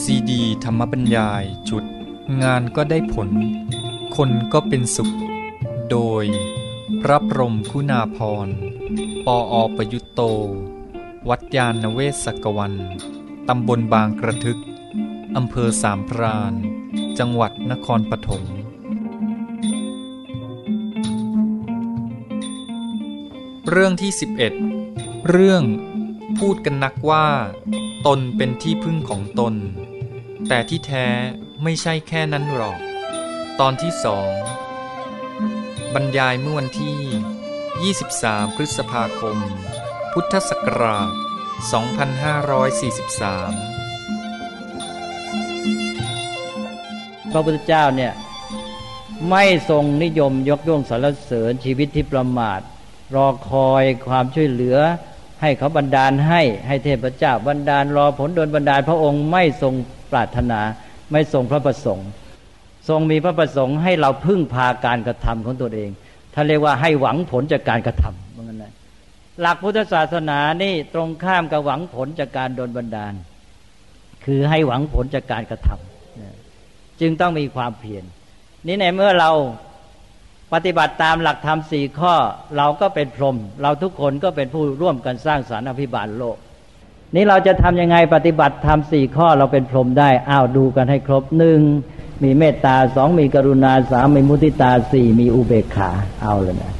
ซีดีธรรมบรรยายจุด งานก็ได้ผล คนก็เป็นสุข โดย พระพรมคุณาพรปออประยุตโต วัดยาณเวศกวัน ตำบลบางกระทึก อำเภอสามพราน จังหวัดนครปฐม เรื่องที่ 11 เรื่องพูดกันนักว่า ตนเป็นที่พึ่งของตน แต่ที่แท้ไม่ใช่แค่นั้นหรอก ตอนที่สองบรรยายเมื่อวันที่ 23 พฤษภาคม พุทธศักราช 2543 พระพุทธเจ้าเนี่ย ไม่ทรงนิยมยกย่องสรรเสริญชีวิตที่ประมาท รอคอยความช่วยเหลือ ให้เขาบันดาลให้ให้เทพเจ้าบันดาลรอผลโดนบันดาล พระองค์ไม่ทรงปรารถนาไม่ทรงพระประสงค์ ทรงมีพระประสงค์ให้เราพึ่งพาการกระทำของตัวเองท่านเรียกว่าให้หวังผลจากการกระทำเหมือนกันนะหลักพุทธศาสนานี่ตรงข้ามกับหวังผลจากการโดนบันดาล คือให้หวังผลจากการกระทำจึงต้องมีความเพียรนี่ในเมื่อเรา ปฏิบัติตามหลักธรรมสี่ข้อเราก็เป็นพรหมเราทุกคนก็เป็นผู้ร่วมกันสร้างสารรค์อภิบาลโลก นี่เราจะทำยังไงปฏิบัติธรรมสี่ข้อเราเป็นพรหมได้อ้าวดูกันให้ครบหนึ่งมีเมตตาสองมีกรุณาสามมีมุติตาสี่มีอุเบกขาเอาเลยนะ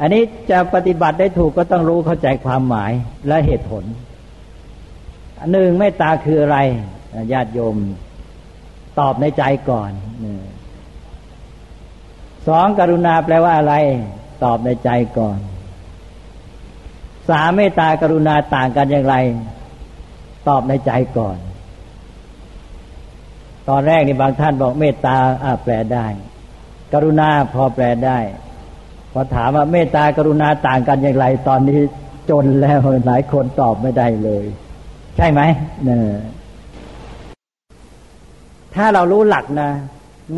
อันนี้จะปฏิบัติได้ถูกก็ต้องรู้เข้าใจความหมายและเหตุผลหนึ่งเมตตาคืออะไรญาติโยมตอบในใจก่อน สองกรุณาแปลว่าอะไร ตอบในใจก่อน สามเมตตากรุณาต่างกันอย่างไร ตอบในใจก่อน ตอนแรกนี่บางท่านบอกเมตตาอาแปลได้ กรุณาพอแปลได้ พอถามว่าเมตตากรุณาต่างกันอย่างไร ตอนนี้จนแล้วหลายคนตอบไม่ได้เลย ใช่ไหมเนี่ยถ้าเรารู้หลักนะ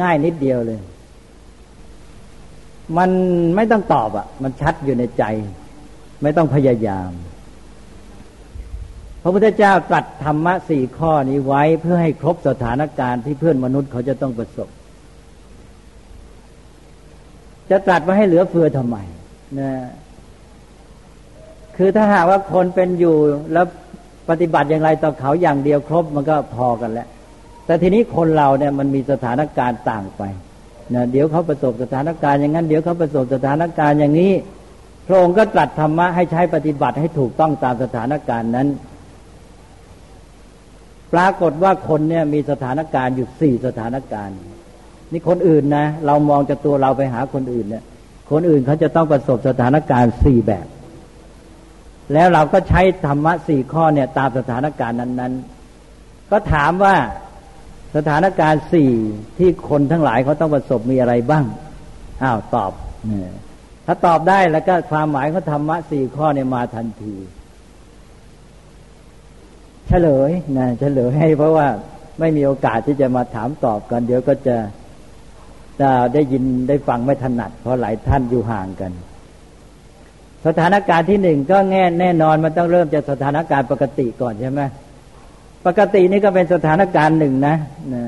ง่ายนิดเดียวเลย มันไม่ต้องตอบอะ่ะ มันชัดอยู่ในใจ ไม่ต้องพยายาม พระพุทธเจ้าตรัสธรรมะสี่ข้อนี้ไว้เพื่อให้ครบสถานการณ์ที่เพื่อนมนุษย์เขาจะต้องประสบ จะตรัสมาให้เหลือเฟือทำไมนะคือถ้าหากว่าคนเป็นอยู่แล้วปฏิบัติอย่างไรต่อเขาอย่างเดียวครบมันก็พอกันแล้ว แต่ทีนี้คนเราเนี่ยมันมีสถานการณ์ต่างไป นะเดี๋ยวเขาประสบสถานการณ์อย่างนั้น เดี๋ยวเขาประสบสถานการณ์อย่างนี้ พระองค์ก็ตรัสธรรมะให้ใช้ปฏิบัติให้ถูกต้องตามสถานการณ์นั้น ปรากฏว่าคนเนี่ยมีสถานการณ์อยู่สี่สถานการณ์ นี่คนอื่นนะ เรามองจากตัวเราไปหาคนอื่นเนี่ย คนอื่นเขาจะต้องประสบสถานการณ์สี่แบบ แล้วเราก็ใช้ธรรมะสี่ข้อเนี่ย ตามสถานการณ์นั้น ๆ ก็ถามว่า สถานการณ์สี่ที่คนทั้งหลายเขาต้องประสบมีอะไรบ้าง อ้าวตอบ ถ้าตอบได้แล้วก็ความหมายของธรรมะสี่ข้อเนี่ยมาทันที เฉลยนะเฉลยให้เพราะว่าไม่มีโอกาสที่จะมาถามตอบกัน เดี๋ยวก็จะจะได้ยินได้ฟังไม่ถนัด เพราะหลายท่านอยู่ห่างกัน สถานการณ์ที่หนึ่งก็แง่แน่นอนมันต้องเริ่มจากสถานการณ์ปกติก่อนใช่ไหม ปกตินี่ก็เป็นสถานการณ์หนึ่งนะนะ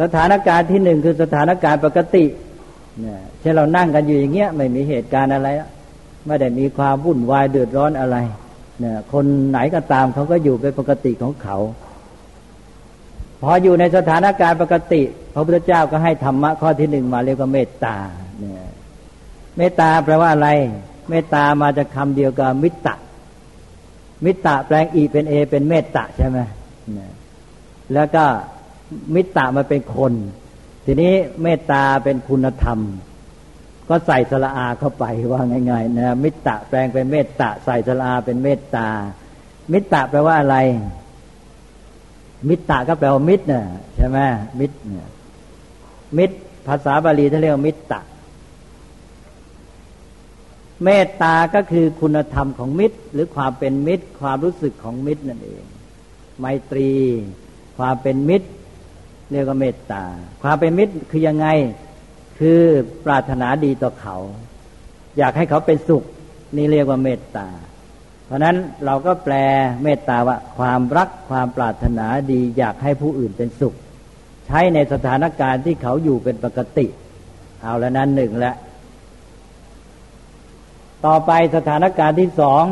สถานการณ์ที่หนึ่งคือสถานการณ์ปกตินะเช่นเรานั่งกันอยู่อย่างเงี้ยไม่มีเหตุการณ์อะไรไม่ได้มีความวุ่นวายเดือดร้อนอะไรคนไหนก็ตามเขาก็อยู่เป็นปกติของเขาพออยู่ในสถานการณ์ปกติ พระพุทธเจ้าก็ให้ธรรมะข้อที่หนึ่งมาเรียกว่าเมตตาเนี่ยเมตตาแปลว่าอะไร เมตตามาจากคาเดียวกับมิตร มิตรแปลงอีเป็นเอ เป็นเมตตาใช่ไหมแล้วก็มิตรมาเป็นคน ทีนี้เมตตาเป็นคุณธรรม ก็ใส่สละอาเข้าไปว่าง่ายๆนะมิตรแปลงเป็นเมตตาใส่สละอาเป็นเมตตา มิตรแปลว่าอะไร มิตรก็แปลว่ามิตรเนี่ยใช่ไหมมิตรเนี่ยมิตรภาษาบาลีท่านเรียกมิตร เมตตาก็คือคุณธรรมของมิตร หรือความเป็นมิตร ความรู้สึกของมิตรนั่นเอง ไมตรี ความเป็นมิตร เรียกว่าเมตตา ความเป็นมิตรคือยังไง คือปรารถนาดีต่อเขา อยากให้เขาเป็นสุข นี่เรียกว่าเมตตา เพราะนั้นเราก็แปลเมตตาว่า ความรักความปรารถนาดีอยากให้ผู้อื่นเป็นสุข ใช้ในสถานการณ์ที่เขาอยู่เป็นปกติ เอาแล้วนั้นหนึ่งแล้ว ต่อไปสถานการณ์ที่สอง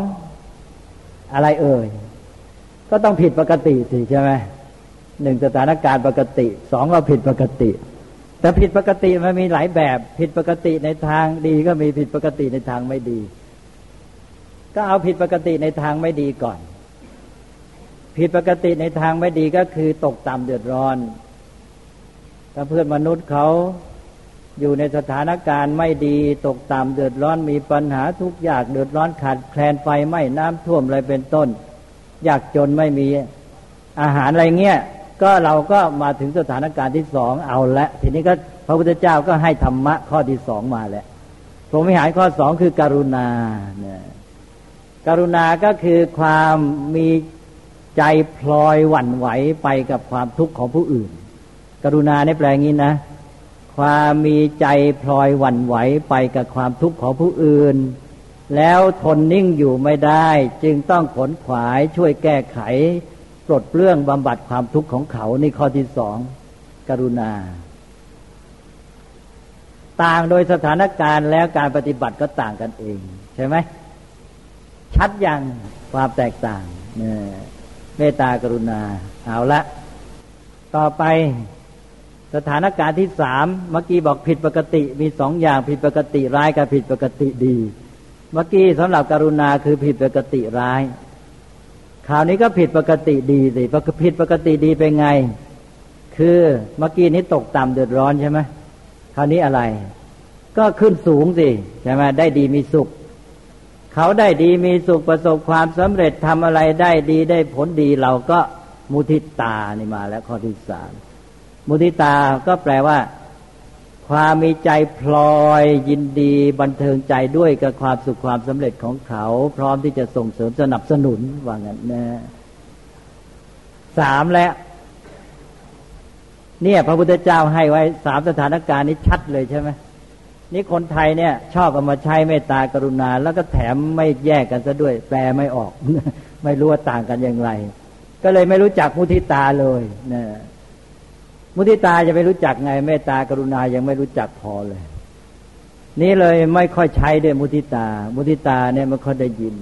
อะไรเอ่ย ก็ต้องผิดปกติสิใช่ไหมหนึ่งสถานการณ์ปกติสองเราผิดปกติ แต่ผิดปกติมันมีหลายแบบ ผิดปกติในทางดีก็มีผิดปกติในทางไม่ดี ก็เอาผิดปกติในทางไม่ดีก่อน ผิดปกติในทางไม่ดีก็คือตกต่ำเดือดร้อนถ้าเพื่อนมนุษย์เขา อยู่ในสถานการณ์ไม่ดีตกต่ำเดือดร้อนมีปัญหาทุกอยากเดือดร้อนขาดแคลนไฟไหม้น้ำท่วมอะไรเป็นต้น ยากจนไม่มีอาหารอะไรเงี้ยก็เราก็มาถึงสถานการณ์ที่สองเอาละทีนี้ก็พระพุทธเจ้าก็ให้ธรรมะข้อที่สองมาแล้วพรหมิหารข้อสองคือการุณาเนี่ยกรุณาก็คือความมีใจพลอยหวั่นไหวไปกับความทุกข์ของผู้อื่น กรุณาในแปลงี้นะ ความมีใจพลอยหวั่นไหวไปกับความทุกข์ของผู้อื่น แล้วทนนิ่งอยู่ไม่ได้ จึงต้องขนขวายช่วยแก้ไข ปลดเปลื้องบำบัดความทุกข์ของเขาในข้อที่สองกรุณา ต่างโดยสถานการณ์แล้วการปฏิบัติก็ต่างกันเอง ใช่ไหมชัดยังความแตกต่างเมตตากรุณา เอาละ ต่อไป สถานการณ์ที่สามเมื่อกี้บอกผิดปกติมีสองอย่างผิดปกติร้ายกับผิดปกติดี เมื่อกี้สำหรับการุณาคือผิดปกติร้ายคราวนี้ก็ผิดปกติดีสิผิดปกติดีเป็นไง คือเมื่อกี้นี้ตกต่ำเดือดร้อนใช่ไหมคราวนี้อะไร ก็ขึ้นสูงสิใช่ไหมได้ดีมีสุข เขาได้ดีมีสุขประสบความสำเร็จทำอะไรได้ดีได้ผลดีเราก็มุทิตานี่มาแล้วข้อที่สาม มุทิตาก็แปลว่า ความมีใจพลอยยินดีบันเทิงใจด้วยกับความสุขความสำเร็จของเขา พร้อมที่จะส่งเสริมสนับสนุนว่างั้นนะสามแล้วเนี่ยพระพุทธเจ้าให้ไว้สามสถานการณ์นี้ชัดเลยใช่ไหมนี่คนไทยเนี่ย ชอบเอามาใช้เมตตากรุณา แล้วก็แถมไม่แยกกันซะด้วย แปลไม่ออก ไม่รู้ว่าต่างกันอย่างไร ก็เลยไม่รู้จักมุทิตาเลยนะ มุทิตาจะไปรู้จักไงเมตตากรุณายังไม่รู้จักพอเลย นี่เลยไม่ค่อยใช้ด้วยมุทิตา มุทิตาเนี่ยไม่ค่อยได้ยิน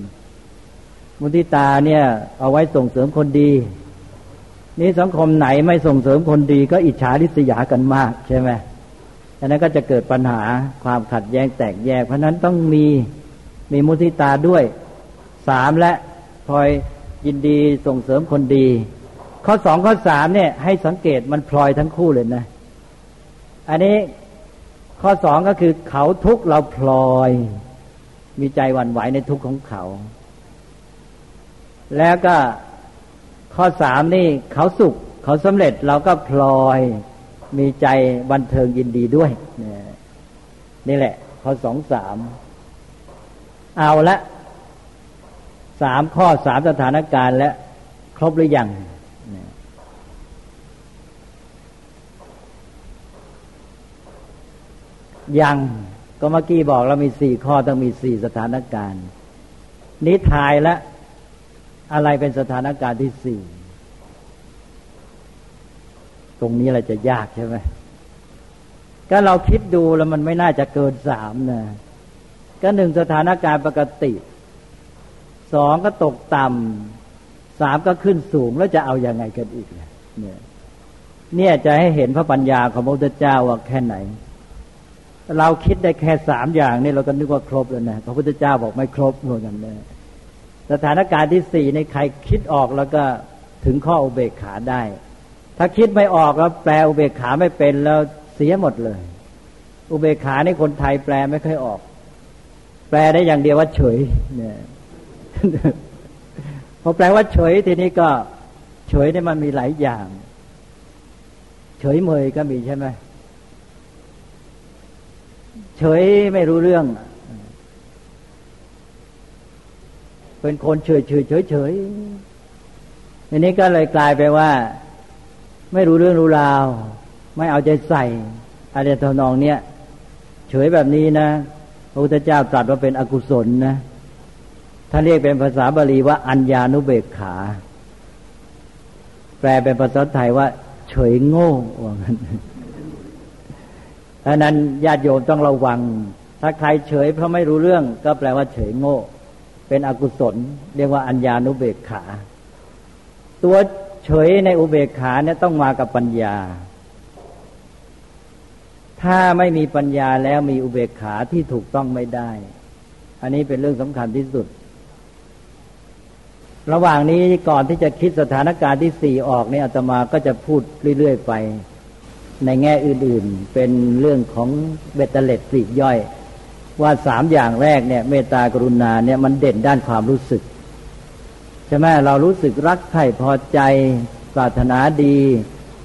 มุทิตาเนี่ย เอาไว้ส่งเสริมคนดี นี่สังคมไหนไม่ส่งเสริมคนดี ก็อิจฉาริษยากันมากใช่ไหมดังนั้นก็จะเกิดปัญหาความขัดแย้งแตกแยก เพราะนั้นต้องมีมีมุทิตาด้วยสามและคอยยินดีส่งเสริมคนดี ข้อสองข้อสามเนี่ย ให้สังเกตมันพลอยทั้งคู่เลยนะ อันนี้ข้อสองก็คือเขาทุกเราพลอย มีใจหวั่นไหวในทุกของเขา แล้วก็ข้อสามนี่เขาสุขเขาสำเร็จเราก็พลอยมีใจบันเทิงยินดีด้วยนี่แหละ ข้อสองสามเอาละสามข้อสามสถานการณ์แล้วครบหรือยัง ยังก็เมื่อกี้บอกเรามีสี่ข้อต้องมีสี่สถานการณ์ นี้ทายแล้วอะไรเป็นสถานการณ์ที่สี่ตรงนี้อะไรจะยากใช่ไหมก็เราคิดดูแล้วมันไม่น่าจะเกินสามนะก็หนึ่งสถานการณ์ปกติสองก็ตกต่ำสามก็ขึ้นสูงแล้วจะเอาอยัางไงกันอีกเนี่ยเนี่ยจะให้เห็นพระปัญญาของพระพุทธเจ้าว่าแค่ไหน เราคิดได้แค่สามอย่างนี่เราก็นึกว่าครบแล้วนะพระพุทธเจ้าบอกไม่ครบเหมือนกันเลยสถานการณ์ที่สี่ในใครคิดออกแล้วก็ถึงข้ออุเบกขาได้ ถ้าคิดไม่ออกแล้วแปลอุเบกขาไม่เป็นแล้วเสียหมดเลย อุเบกขาในคนไทยแปลไม่ค่อยออก แปลได้อย่างเดียวว่าเฉยเนี่ยพอแปลว่าเฉยทีนี้ก็ เฉยเนี่ยมันมีหลายอย่าง เฉยเมยก็มีใช่ไหม เฉยไม่รู้เรื่อง เป็นคนเฉยเฉยเฉยเฉยอันนี้ก็เลยกลายไปว่า ไม่รู้เรื่องรู้ราว ไม่เอาใจใส่อะไรทำนองเนี้ยเฉยแบบนี้นะพระพุทธเจ้าตรัสว่าเป็นอกุศลนะถ้าเรียกเป็นภาษาบาลีว่า อัญญานุเบกขา แปลเป็นภาษาไทยว่า เฉยโง่ว่างั้น ดังนั้นญาติโยมต้องระวัง ถ้าใครเฉยเพราะไม่รู้เรื่องก็แปลว่าเฉยโง่ เป็นอกุศล เรียกว่าอัญญานุเบกขา ตัวเฉยในอุเบกขาเนี่ยต้องมากับปัญญา ถ้าไม่มีปัญญาแล้วมีอุเบกขาที่ถูกต้องไม่ได้ อันนี้เป็นเรื่องสำคัญที่สุด ระหว่างนี้ก่อนที่จะคิดสถานการณ์ที่สี่ออกเนี่ยอาตมาก็จะพูดเรื่อยๆไป ในแง่อื่นๆ เป็นเรื่องของเบตเตเลตสีย่อย ว่าสามอย่างแรกเนี่ยเมตตากรุณาเนี่ยมันเด่นด้านความรู้สึกใช่ไหมเรารู้สึกรักใคร่พอใจปรารถนาดี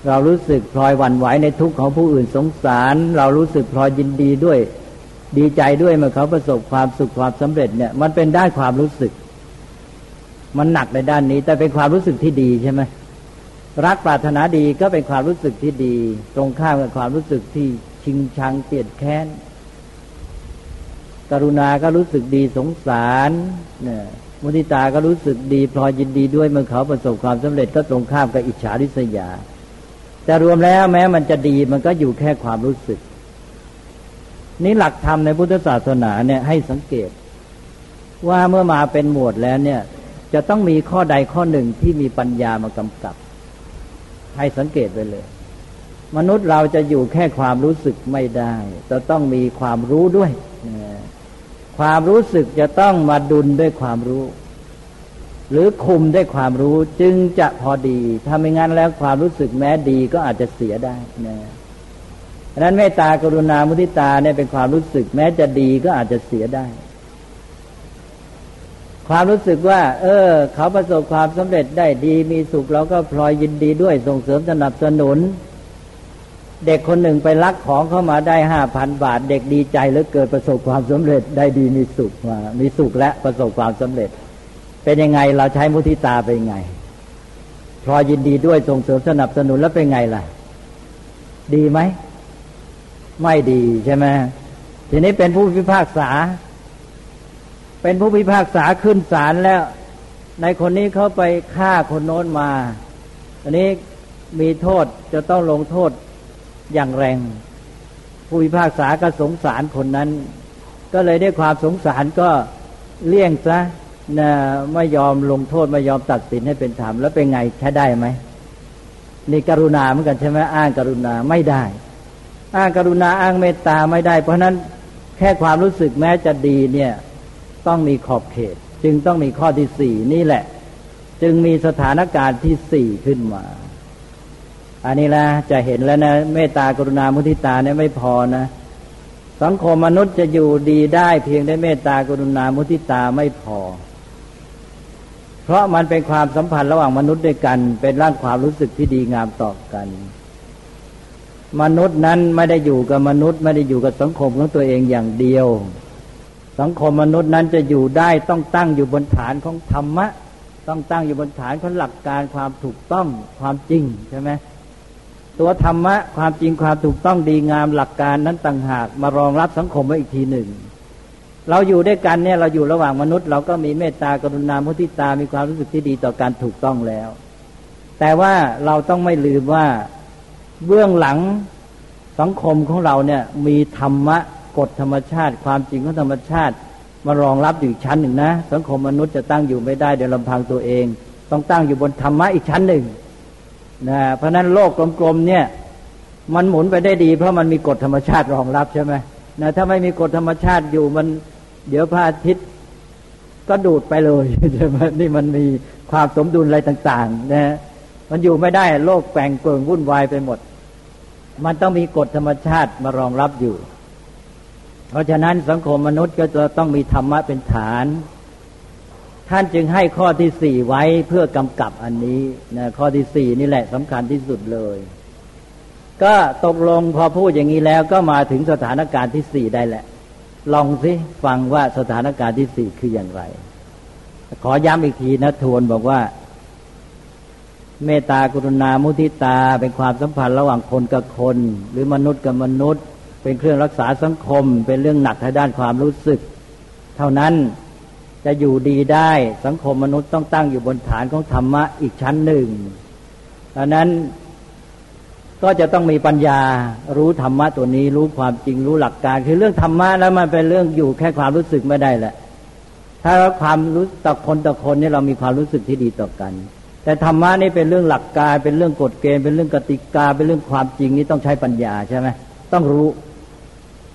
เรารู้สึกพลอยหวั่นไหวในทุกข์ของผู้อื่นสงสาร เรารู้สึกพลอยยินดีด้วย ดีใจด้วยเมื่อเขาประสบความสุขความสำเร็จเนี่ยมันเป็นด้านความรู้สึก มันหนักในด้านนี้ แต่เป็นความรู้สึกที่ดีใช่ไหม รักปรารถนาดีก็เป็นความรู้สึกที่ดี ตรงข้ามกับความรู้สึกที่ชิงชังเกลียดแค้น กรุณาก็รู้สึกดีสงสารเนี่ยมุทิตาก็รู้สึกดีพลอยยินดีด้วยเมื่อเขาประสบความสำเร็จก็ตรงข้ามกับอิจฉาริษยา แต่รวมแล้วแม้มันจะดีมันก็อยู่แค่ความรู้สึก นี่หลักธรรมในพุทธศาสนาเนี่ยให้สังเกต ว่าเมื่อมาเป็นหมวดแล้วเนี่ย จะต้องมีข้อใดข้อหนึ่งที่มีปัญญามากำกับ ให้สังเกตไปเลย มนุษย์เราจะอยู่แค่ความรู้สึกไม่ได้ จะต้องมีความรู้ด้วยความรู้สึกจะต้องมาดุลด้วยความรู้ หรือคุมด้วยความรู้จึงจะพอดี ถ้าไม่งั้นแล้วความรู้สึกแม้ดีก็อาจจะเสียได้นะดังนั้นเมตตากรุณามุทิตาเนี่ยเป็นความรู้สึกแม้จะดีก็อาจจะเสียได้ ความรู้สึกว่า เออ เขาประสบความสำเร็จได้ดีมีสุขเราก็พลอยยินดีด้วยส่งเสริมสนับสนุน เด็กคนหนึ่งไปลักของเข้ามาได้ห้าพันบาท เด็กดีใจแล้วเกิดประสบความสำเร็จได้ดีมีสุขมา มีสุขและประสบความสำเร็จ เป็นยังไงเราใช้มุทิตาเป็นยังไงพอยินดีด้วยส่งเสริมสนับสนุนแล้วเป็นไงล่ะ ดีไหม ไม่ดีใช่ไหมทีนี้เป็นผู้พิพากษา เป็นผู้พิพากษาขึ้นศาลแล้ว ในคนนี้เขาไปฆ่าคนโน้นมา อันนี้มีโทษจะต้องลงโทษอย่างแรง ผู้พิพากษาก็สงสารคนนั้น ก็เลยได้ความสงสารก็เลี่ยงซะนะไม่ยอมลงโทษไม่ยอมตัดสินให้เป็นธรรมแล้วเป็นไงใช้ได้ไหมนี่กรุณาเหมือนกันใช่ไหมอ้างกรุณาไม่ได้ อ้างกรุณาอ้างเมตตาไม่ได้ เพราะนั้นแค่ความรู้สึกแม้จะดีเนี่ย ต้องมีขอบเขต จึงต้องมีข้อที่สี่นี่แหละ จึงมีสถานการณ์ที่สี่ขึ้นมา อันนี้ละจะเห็นแล้วนะเมตตากรุณามุทิตาเนี่ยไม่พอนะสังคมมนุษย์จะอยู่ดีได้เพียงได้เมตตากรุณามุทิตาไม่พอ เพราะมันเป็นความสัมพันธ์ระหว่างมนุษย์ด้วยกัน เป็นร่างความรู้สึกที่ดีงามต่อกัน มนุษย์นั้นไม่ได้อยู่กับมนุษย์ ไม่ได้อยู่กับสังคมของตัวเองอย่างเดียว สังคมมนุษย์นั้นจะอยู่ได้ต้องตั้งอยู่บนฐานของธรรมะ ต้องตั้งอยู่บนฐานของหลักการความถูกต้องความจริงใช่ไหมตัวธรรมะความจริงความถูกต้องดีงามหลักการนั้นต่างหากมารองรับสังคมไว้อีกทีหนึ่ง เราอยู่ด้วยกันเนี่ยเราอยู่ระหว่างมนุษย์ เราก็มีเมตตากรุณามุทิตามีความรู้สึกที่ดีต่อการถูกต้องแล้ว แต่ว่าเราต้องไม่ลืมว่าเบื้องหลังสังคมของเราเนี่ยมีธรรมะ กฎธรรมชาติ ความจริงของธรรมชาติ มารองรับอยู่ชั้นหนึ่งนะ สังคมมนุษย์จะตั้งอยู่ไม่ได้โดยลำพังตัวเอง ต้องตั้งอยู่บนธรรมะอีกชั้นหนึ่งนะเพราะนั้นโลกกลมๆเนี่ย มันหมุนไปได้ดี เพราะมันมีกฎธรรมชาติรองรับใช่ไหมนะถ้าไม่มีกฎธรรมชาติอยู่มัน เดี๋ยวพระอาทิตย์ก็ดูดไปเลยใช่ไหมนี่มันมีความสมดุลอะไรต่าง ๆ นะมันอยู่ไม่ได้โลกแปลงเกิงวุ่นวายไปหมด มันต้องมีกฎธรรมชาติมารองรับอยู่ เพราะฉะนั้นสังคมมนุษย์ก็จะต้องมีธรรมะเป็นฐาน ท่านจึงให้ข้อที่สี่ไว้เพื่อกำกับอันนี้นะข้อที่สี่นี่แหละสำคัญที่สุดเลย ก็ตกลงพอพูดอย่างนี้แล้วก็มาถึงสถานการณ์ที่สี่ได้แหละ ลองสิฟังว่าสถานการณ์ที่สี่คืออย่างไร ขอย้ำอีกทีนะทวนบอกว่าเมตตากรุณามุทิตาเป็นความสัมพันธ์ระหว่างคนกับคน หรือมนุษย์กับมนุษย์ เป็นเครื่องรักษาสังคม เป็นเรื่องหนักทางด้านความรู้สึก เท่านั้นจะอยู่ดีได้สังคมมนุษย์ต้องตั้งอยู่บนฐานของธรรมะอีกชั้นหนึ่งดังนั้นก็จะต้องมีปัญญารู้ธรรมะตัวนี้รู้ความจริงรู้หลักการ คือเรื่องธรรมะแล้วมันเป็นเรื่องอยู่แค่ความรู้สึกไม่ได้แหละ ถ้าเราความรู้ต่อคนต่อคนนี่เรามีความรู้สึกที่ดีต่อกัน แต่ธรรมะนี่เป็นเรื่องหลักการเป็นเรื่องกฎเกณฑ์เป็นเรื่องกติกาเป็นเรื่องความจริงนี่ต้องใช้ปัญญาใช่ไหมต้องรู้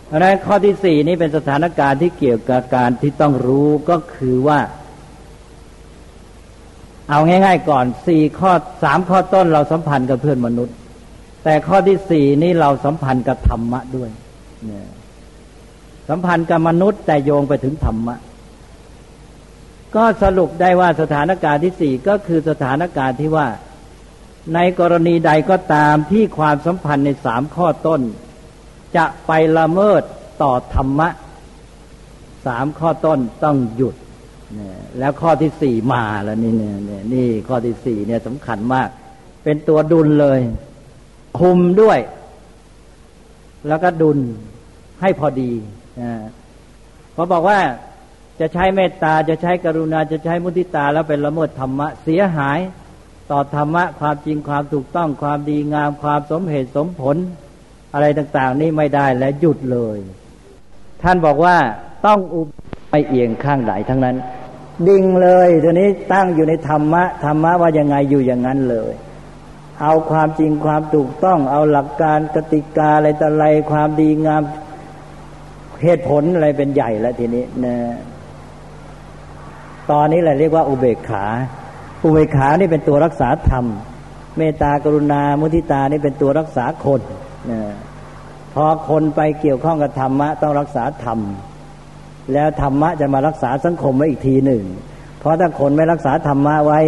เพราะนั้นข้อที่สี่นี่เป็นสถานการณ์ที่เกี่ยวกับการที่ต้องรู้ก็คือว่า เอาง่าย ๆ ก่อนสี่ข้อสามข้อต้นเราสัมพันธ์กับเพื่อนมนุษย์ แต่ข้อที่สี่นี่เราสัมพันธ์กับธรรมะด้วยเนี่ยสัมพันธ์กับมนุษย์ แต่โยงไปถึงธรรมะ ก็สรุปได้ว่าสถานการณ์ที่สี่ก็คือสถานการณ์ที่ว่า ในกรณีใดก็ตามที่ความสัมพันธ์ในสามข้อต้น จะไปละเมิดต่อธรรมะสามข้อต้นต้องหยุดแล้วข้อที่สี่มาแล้วนี่เนี่ยนี่ข้อที่สี่เนี่ยสำคัญมาก เป็นตัวดุลเลย คุมด้วย แล้วก็ดุลให้พอดีเพอบอกว่าจะใช้เมตตาจะใช้กรุณาจะใช้มุทิตาแล้วเป็นละเมิดธรรมะเสียหาย ต่อธรรมะความจริงความถูกต้องความดีงามความสมเหตุสมผล อะไรต่างๆ นี่ไม่ได้และหยุดเลย ท่านบอกว่าต้องอุบไม่เอียงข้างไหนทั้งนั้น ดิ่งเลยตัวนี้ตั้งอยู่ในธรรมะธรรมะว่ายังไงอยู่อย่างนั้นเลย เอาความจริงความถูกต้อง เอาหลักการกติกาอะไรต่ออะไรความดีงามเหตุผลอะไรเป็นใหญ่แล้วทีนี้นะตอนนี้แหละเรียกว่าอุเบกขา อุเบกขานี่เป็นตัวรักษาธรรม เมตตากรุณา มุทิตานี่เป็นตัวรักษาคนนะ พอคนไปเกี่ยวข้องกับธรรมะต้องรักษาธรรม แล้วธรรมะจะมารักษาสังคมไว้อีกทีหนึ่ง เพราะถ้าคนไม่รักษาธรรมะไว้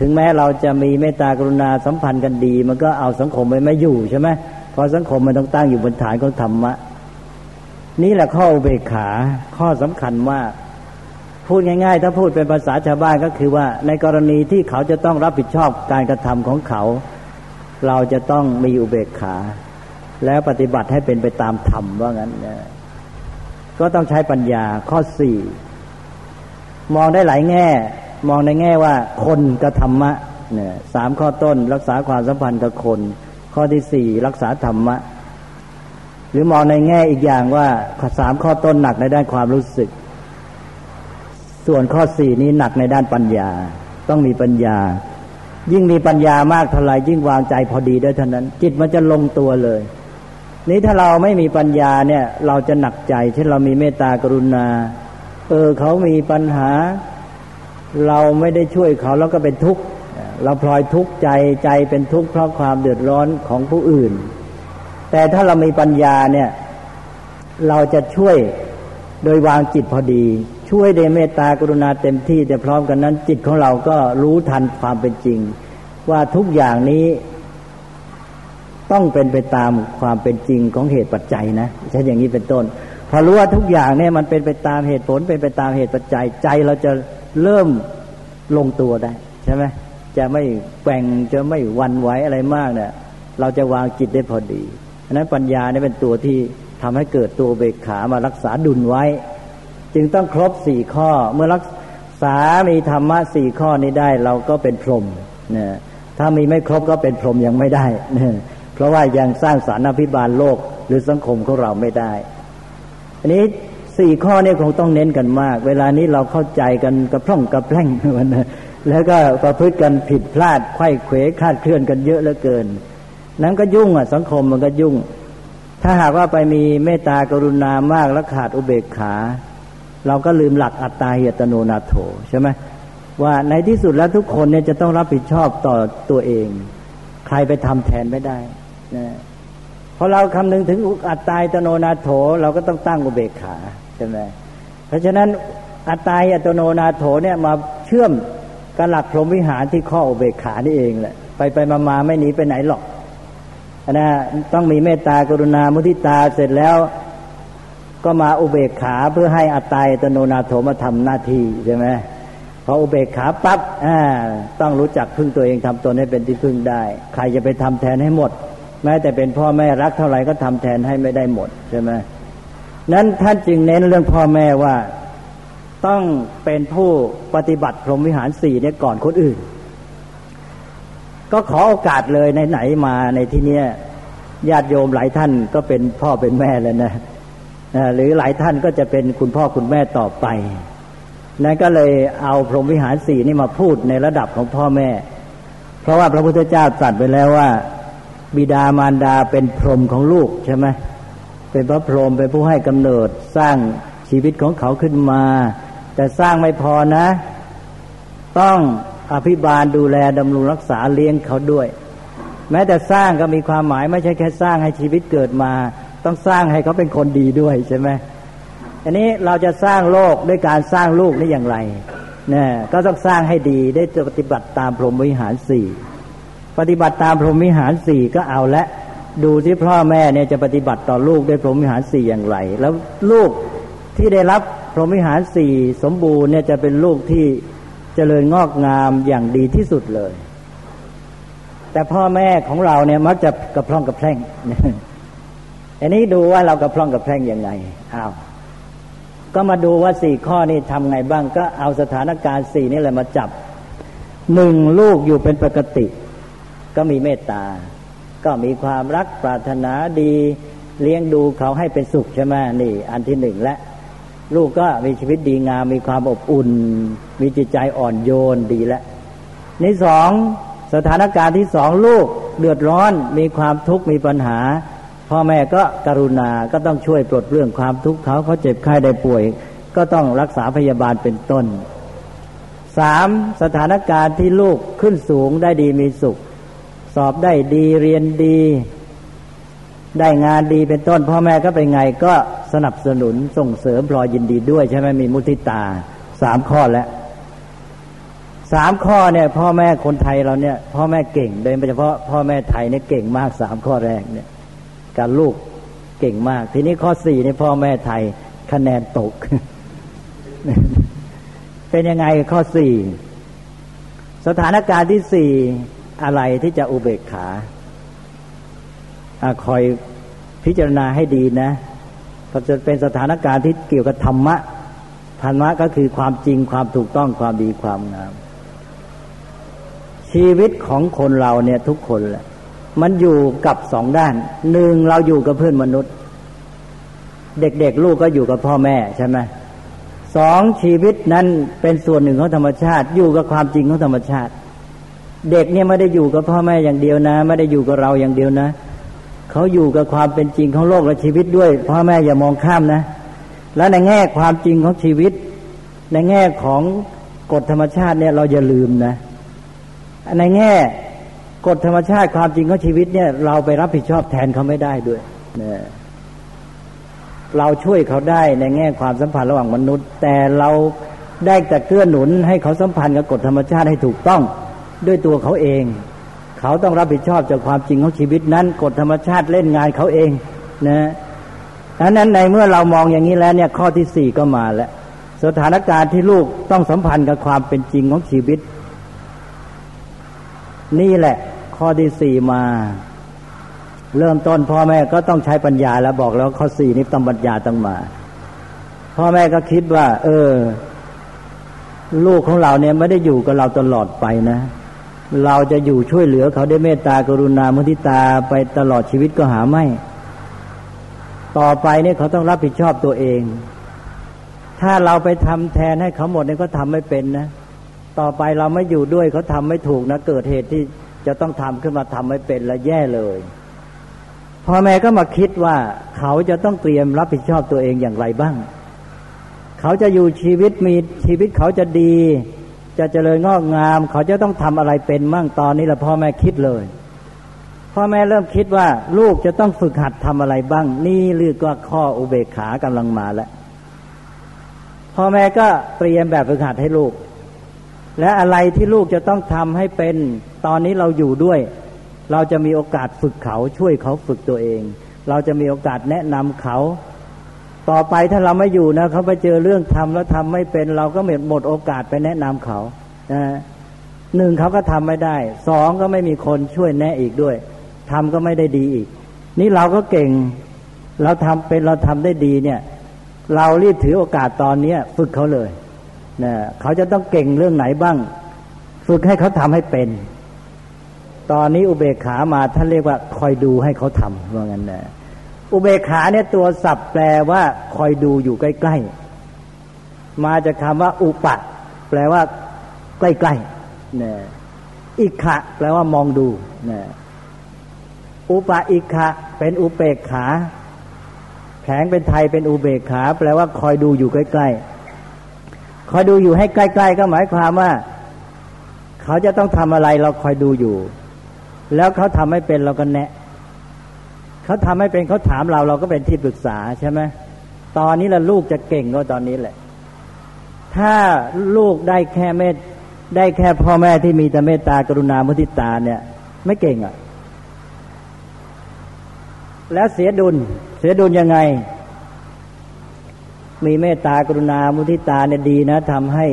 ถึงแม้เราจะมีเมตตากรุณาสัมพันธ์กันดี มันก็เอาสังคมไว้ไม่อยู่ใช่ไหมเพราะสังคมมันต้องตั้งอยู่บนฐานของธรรมะ นี่แหละข้ออุเบกขาข้อสำคัญมากพูดง่ายๆ ถ้าพูดเป็นภาษาชาวบ้านก็คือว่า ในกรณีที่เขาจะต้องรับผิดชอบการกระทำของเขา เราจะต้องมีอุเบกขา แล้วปฏิบัติให้เป็นไปตามธรรมว่างั้นก็ต้องใช้ปัญญาข้อสี่มองได้หลายแง่ มองในแง่ว่าคนกับธรรมะเนี่ยสามข้อต้น รักษาความสัมพันธ์กับคน ข้อที่สี่รักษาธรรมะ หรือมองในแง่อีกอย่างว่าสามข้อต้นหนักในด้านความรู้สึก ส่วนข้อสี่นี้หนักในด้านปัญญา ต้องมีปัญญา ยิ่งมีปัญญามากเท่าไหร่ยิ่งวางใจพอดีได้เท่านั้น จิตมันจะลงตัวเลย นี้ถ้าเราไม่มีปัญญาเนี่ย เราจะหนักใจ เช่นเรามีเมตตากรุณา เออเขามีปัญหา เราไม่ได้ช่วยเขาแล้วก็เป็นทุกข์เราพลอยทุกข์ใจใจเป็นทุกข์เพราะความเดือดร้อนของผู้อื่น แต่ถ้าเรามีปัญญาเนี่ย เราจะช่วยโดยวางจิตพอดี ช่วยเดเมตตากรุณาเต็มที่แต่พร้อมกันนั้น จิตของเราก็รู้ทันความเป็นจริง ว่าทุกอย่างนี้ ต้องเป็นไปตามความเป็นจริงของเหตุปัจจัยนะใช่อย่างนี้เป็นต้น พอรู้ว่าทุกอย่างเนี่ยมันเป็นไปตามเหตุผลเป็นไปตามเหตุปัจจัยใจเราจะเริ่มลงตัวได้ใช่ไหมจะไม่แกว่งจะไม่วันไหวอะไรมากเนี่ยเราจะวางจิตได้พอดีอันนั้นปัญญาเนี่ยเป็นตัวที่ทำให้เกิดตัวเบกขามารักษาดุลไว้ จึงต้องครบสี่ข้อ เมื่อรักษามีธรรมะสี่ข้อนี้ได้ เราก็เป็นพรหมนี่ยถ้ามีไม่ครบก็เป็นพรหมยังไม่ได้นี่ย เพราะว่ายังสร้างสารอภิบาลโลกหรือสังคมของเราไม่ได้ อันนี้สี่ข้อนี้คงต้องเน้นกันมาก เวลานี้เราเข้าใจกันกระพร่องกระแพร่งมันนแล้วก็ประพฤติกันผิดพลาดไข้เขวคาดเคลื่อนกันเยอะเหลือเกิน นั้นก็ยุ่งอะสังคมมันก็ยุ่ง ถ้าหากว่าไปมีเมตตากรุณามากแล้วขาดอุเบกขา เราก็ลืมหลักอัตตาเหตโนนาโถใช่ไหมว่าในที่สุดแล้วทุกคนเนี่ยจะต้องรับผิดชอบต่อตัวเอง ใครไปทำแทนไม่ได้ นะพอเราคำนึงถึงอัตตายตโนนาโถ เราก็ต้องตั้งอุเบกขาใช่ไหมเพราะฉะนั้นอัตตายอัตโนนาโถเนี่ยมาเชื่อมกับหลักพรหมวิหารที่ข้ออุเบกขานี่เองแหละไปไปมามาไม่หนีไปไหนหรอกนะต้องมีเมตตากรุณามุทิตาเสร็จแล้ว ก็มาอุเบกขาเพื่อให้อัตตายตโนนาโถมาทำหน้าที่ใช่ไหมพออุเบกขาปับ๊บต้องรู้จักพึ่งตัวเองทำตนให้เป็นที่พึ่งได้ ใครจะไปทำแทนให้หมด แม้แต่เป็นพ่อแม่รักเท่าไหร่ก็ทำแทนให้ไม่ได้หมดใช่ไหมนั้นท่านจึงเน้นเรื่องพ่อแม่ว่าต้องเป็นผู้ปฏิบัติพรหมวิหารสี่เนี่ยก่อนคนอื่น ก็ขอโอกาสเลยในไหนมาในที่เนี้ยญาติโยมหลายท่านก็เป็นพ่อเป็นแม่แล้วนะหรือหลายท่านก็จะเป็นคุณพ่อคุณแม่ต่อไปนั้นก็เลยเอาพรหมวิหารสี่นี่มาพูดในระดับของพ่อแม่ เพราะว่าพระพุทธเจ้าตรัสไปแล้วว่า บิดามารดาเป็นพรหมของลูกใช่ไหมเป็นพระพรหมเป็นผู้ให้กำเนิดสร้างชีวิตของเขาขึ้นมา แต่สร้างไม่พอนะ ต้องอภิบาลดูแลดำรงรักษาเลี้ยงเขาด้วย แม้แต่สร้างก็มีความหมายไม่ใช่แค่สร้างให้ชีวิตเกิดมา ต้องสร้างให้เขาเป็นคนดีด้วยใช่ไหมอันนี้เราจะสร้างโลกด้วยการสร้างลูกได้อย่างไรเนี่ยก็ต้องสร้างให้ดีได้จะปฏิบัติตามพรหมวิหารสี่ ปฏิบัติตามพรหมวิหารสี่ก็เอาละดูที่พ่อแม่เนี่ยจะปฏิบัติต่อลูกด้วยพรหมวิหารสี่อย่างไร แล้วลูกที่ได้รับพรหมวิหารสี่สมบูรณ์เนี่ยจะเป็นลูกที่เจริญงอกงามอย่างดีที่สุดเลย แต่พ่อแม่ของเราเนี่ยมักจะกระพร่องกระแพร่งอันนี้ดูว่าเรากระพร่องกระแพร่งยังไงอ้าวก็มาดูว่าสี่ข้อนี้ทำไงบ้าง ก็เอาสถานการณ์สี่นี่แหละมาจับหนึ่งลูกอยู่เป็นปกติ ก็มีเมตตา ก็มีความรักปรารถนาดี เลี้ยงดูเขาให้เป็นสุขใช่ไหมนี่ อันที่หนึ่งและ ลูกก็มีชีวิตดีงาม มีความอบอุ่น มีจิตใจอ่อนโยนดีแล้วนี่สองสถานการณ์ที่สองลูกเดือดร้อนมีความทุกข์มีปัญหา พ่อแม่ก็กรุณาก็ต้องช่วยปลดเรื่องความทุกข์เขาเขาเจ็บไข้ได้ป่วย ก็ต้องรักษาพยาบาลเป็นต้นสามสถานการณ์ที่ลูกขึ้นสูงได้ดีมีสุข สอบได้ดีเรียนดี ได้งานดีเป็นต้นพ่อแม่ก็เป็นไงก็สนับสนุนส่งเสริมพลอยยินดีด้วยใช่ไหมมีมุทิตาสามข้อแล้วสามข้อเนี่ยพ่อแม่คนไทยเราเนี่ยพ่อแม่เก่งโดยเฉพาะพ่อแม่ไทยเนี่ยเก่งมากสามข้อแรกเนี่ยกับลูกเก่งมาก ทีนี้ข้อสี่นี่พ่อแม่ไทยคะแนนตก เป็นยังไงข้อสี่สถานการณ์ที่สี่ อะไรที่จะอุเบกขาอคอยพิจารณาให้ดีนะก็จะเป็นสถานการณ์ที่เกี่ยวกับธรรมะ ธรรมะก็คือความจริงความถูกต้องความดีความงาม ชีวิตของคนเราเนี่ยทุกคนแหละ มันอยู่กับสองด้าน หนึ่งเราอยู่กับเพื่อนมนุษย์ เด็กๆลูกก็อยู่กับพ่อแม่ใช่ไหมสองชีวิตนั้นเป็นส่วนหนึ่งของธรรมชาติ อยู่กับความจริงของธรรมชาติ เด็กเนี่ยไม่ได้อยู่กับพ่อแม่อย่างเดียวนะ ไม่ได้อยู่กับเราอย่างเดียวนะเขาอยู่กับความเป็นจริงของโลกและชีวิตด้วย พ่อแม่อย่ามองข้ามนะ แล้วในแง่ความจริงของชีวิต ในแง่ของกฎธรรมชาติเนี่ยเราอย่าลืมนะ ในแง่กฎธรรมชาติความจริงของชีวิตเนี่ย เราไปรับผิดชอบแทนเขาไม่ได้ด้วยเนี่ยเราช่วยเขาได้ในแง่ความสัมพันธ์ระหว่างมนุษย์ แต่เราได้แต่เกื้อหนุนให้เขาสัมพันธ์กับกฎธรรมชาติให้ถูกต้อง ด้วยตัวเขาเอง เขาต้องรับผิดชอบจากความจริงของชีวิตนั้นกฎธรรมชาติเล่นงานเขาเองนะดังนั้นในเมื่อเรามองอย่างนี้แล้วเนี่ยข้อที่สี่ก็มาแล้ว สถานการณ์ที่ลูกต้องสัมพันธ์กับความเป็นจริงของชีวิต นี่แหละ ข้อที่สี่มา เริ่มต้นพ่อแม่ก็ต้องใช้ปัญญาแล้วบอกแล้วข้อสี่นี้ต้องปัญญาต้องมา พ่อแม่ก็คิดว่า เออ ลูกของเราเนี่ยไม่ได้อยู่กับเราตลอดไปนะ เราจะอยู่ช่วยเหลือเขาได้เมตตากรุณามุทิตาไปตลอดชีวิตก็หาไม่ ต่อไปเนี่ยเขาต้องรับผิดชอบตัวเอง ถ้าเราไปทำแทนให้เขาหมดเนี่ยก็ทำไม่เป็นนะ ต่อไปเราไม่อยู่ด้วยเขาทำไม่ถูกนะเกิดเหตุที่จะต้องทำขึ้นมาทำไม่เป็นและแย่เลยพ่อแม่ก็มาคิดว่าเขาจะต้องเตรียมรับผิดชอบตัวเองอย่างไรบ้าง เขาจะอยู่ชีวิตมีชีวิตเขาจะดี จะเจริญงอกงาม เขาจะต้องทำอะไรเป็นมั่งตอนนี้แหละพ่อแม่คิดเลยพ่อแม่เริ่มคิดว่าลูกจะต้องฝึกหัดทำอะไรบ้าง นี่เรียกว่าข้ออุเบกขากำลังมาแล้วพ่อแม่ก็เตรียมแบบฝึกหัดให้ลูก และอะไรที่ลูกจะต้องทำให้เป็นตอนนี้เราอยู่ด้วย เราจะมีโอกาสฝึกเขาช่วยเขาฝึกตัวเอง เราจะมีโอกาสแนะนำเขา ต่อไปถ้าเราไม่อยู่นะเขาไปเจอเรื่องทำแล้วทำไม่เป็น เราก็หมดหมดโอกาสไปแนะนำเขาหนึ่งเขาก็ทำไม่ได้สองก็ไม่มีคนช่วยแนะอีกด้วยทำก็ไม่ได้ดีอีก นี่เราก็เก่ง เราทำเป็นเราทำได้ดีเนี่ย เรารีบถือโอกาสตอนนี้ฝึกเขาเลยนะเขาจะต้องเก่งเรื่องไหนบ้าง ฝึกให้เขาทำให้เป็น ตอนนี้อุเบกขามาท่านเรียกว่า คอยดูให้เขาทำว่างั้นนะ อุเบกขาเนี่ยตัวศัพท์แปลว่า คอยดูอยู่ใกล้ ๆ มาจากคำว่า อุปะแปลว่า ใกล้ๆนะอิขะแปลว่ามองดูนะอุปะอิขะ เป็นอุเบกขาแข็งเป็นไทยเป็นอุเบกขา แปลว่าคอยดูอยู่ใกล้ ๆ คอยดูอยู่ให้ใกล้ ๆ ก็หมายความว่า เขาจะต้องทำอะไรเราคอยดูอยู่ แล้วเขาทำไม่เป็นเราก็แนะ เขาทำให้เป็นเขาถามเราเราก็เป็นที่ปรึกษาใช่ไหมตอนนี้ละลูกจะเก่งก็ตอนนี้แหละ ถ้าลูกได้แค่เมตได้แค่พ่อแม่ที่มีแต่เมตตากรุณามุทิตาเนี่ย ไม่เก่งอะ่ะ แล้วเสียดุล เสียดุลยังไง มีเมตตากรุณามุทิตาเนี่ยดีนะทำให้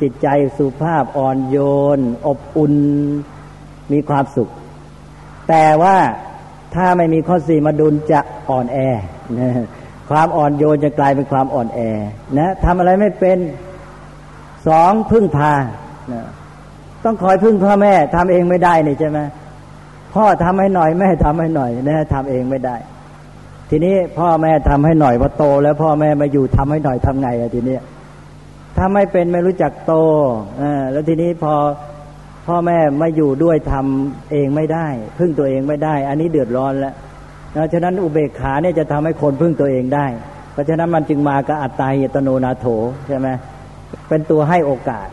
จิตใจสุภาพอ่อนโยน อบอุ่นมีความสุข แต่ว่า ถ้าไม่มีข้อสี่มาดุลจะอ่อนแอนะความอ่อนโยนจะกลายเป็นความอ่อนแอนะทำอะไรไม่เป็นสองพึ่งพานะต้องคอยพึ่งพ่อแม่ทำเองไม่ได้นี่ใช่ไหมพ่อทำให้หน่อยแม่ทำให้หน่อยนะทำเองไม่ได้ ทีนี้พ่อแม่ทำให้หน่อยพอโต แล้วพ่อแม่มาอยู่ทำให้หน่อยทำไงอะทีนี้ถ้าไม่เป็นไม่รู้จักโตอแล้วทีนี้พอ พ่อแม่ไม่อยู่ด้วยทำเองไม่ได้ พึ่งตัวเองไม่ได้ อันนี้เดือดร้อนแล้วนะฉะนั้นอุเบกขาเนี่ยจะทำให้คนพึ่งตัวเองได้ เพราะฉะนั้นมันจึงมากับอัตตาหิตโนนาโถใช่ไหมเป็นตัวให้โอกาส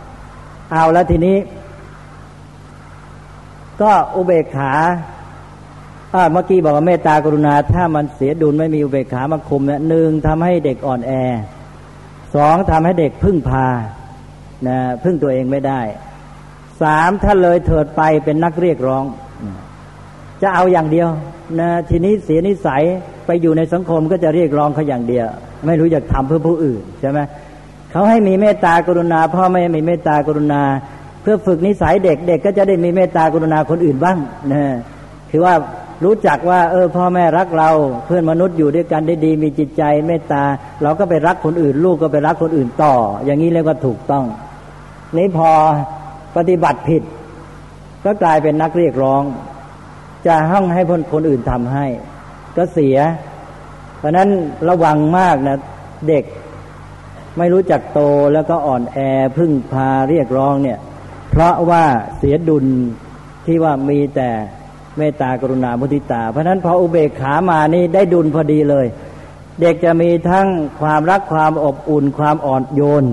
เอาแล้วทีนี้ ก็อุเบกขาเมื่อกี้บอกว่าเมตตากรุณา ถ้ามันเสียดุลไม่มีอุเบกขามาคุมเนี่ยหนึ่งทำให้เด็กอ่อนแอสองทำให้เด็กพึ่งพานะพึ่งตัวเองไม่ได้ สามถ้าเลยเถิดไปเป็นนักเรียกร้อง จะเอาอย่างเดียวนะทีนี้เสียนิสัยไปอยู่ในสังคมก็จะเรียกร้องเขาอย่างเดียว ไม่รู้อยากทำเพื่อผู้อื่นใช่ไหมเขาให้มีเมตตากรุณา พ่อไม่มีเมตตากรุณา เพื่อฝึกนิสัยเด็กเด็กก็จะได้มีเมตตากรุณาคนอื่นบ้างนะคือว่ารู้จักว่า เออ พ่อแม่รักเรา เพื่อนมนุษย์อยู่ด้วยกันได้ดี มีจิตใจ เมตตา เราก็ไปรักคนอื่น ลูกก็ไปรักคนอื่นต่อ อย่างนี้เรียกว่าถูกต้องนี้พอ ปฏิบัติผิด ก็กลายเป็นนักเรียกร้อง จะห้องให้คนคนอื่นทำให้ ก็เสีย เพราะนั้นระวังมากนะเด็กไม่รู้จักโตแล้วก็อ่อนแอพึ่งพาเรียกร้องเนี่ย เพราะว่าเสียดุลที่ว่ามีแต่เมตตากรุณามุทิตา เพราะนั้นพออุเบกขามานี่ได้ดุลพอดีเลย เด็กจะมีทั้งความรักความอบอุ่น ความอ่อนโยน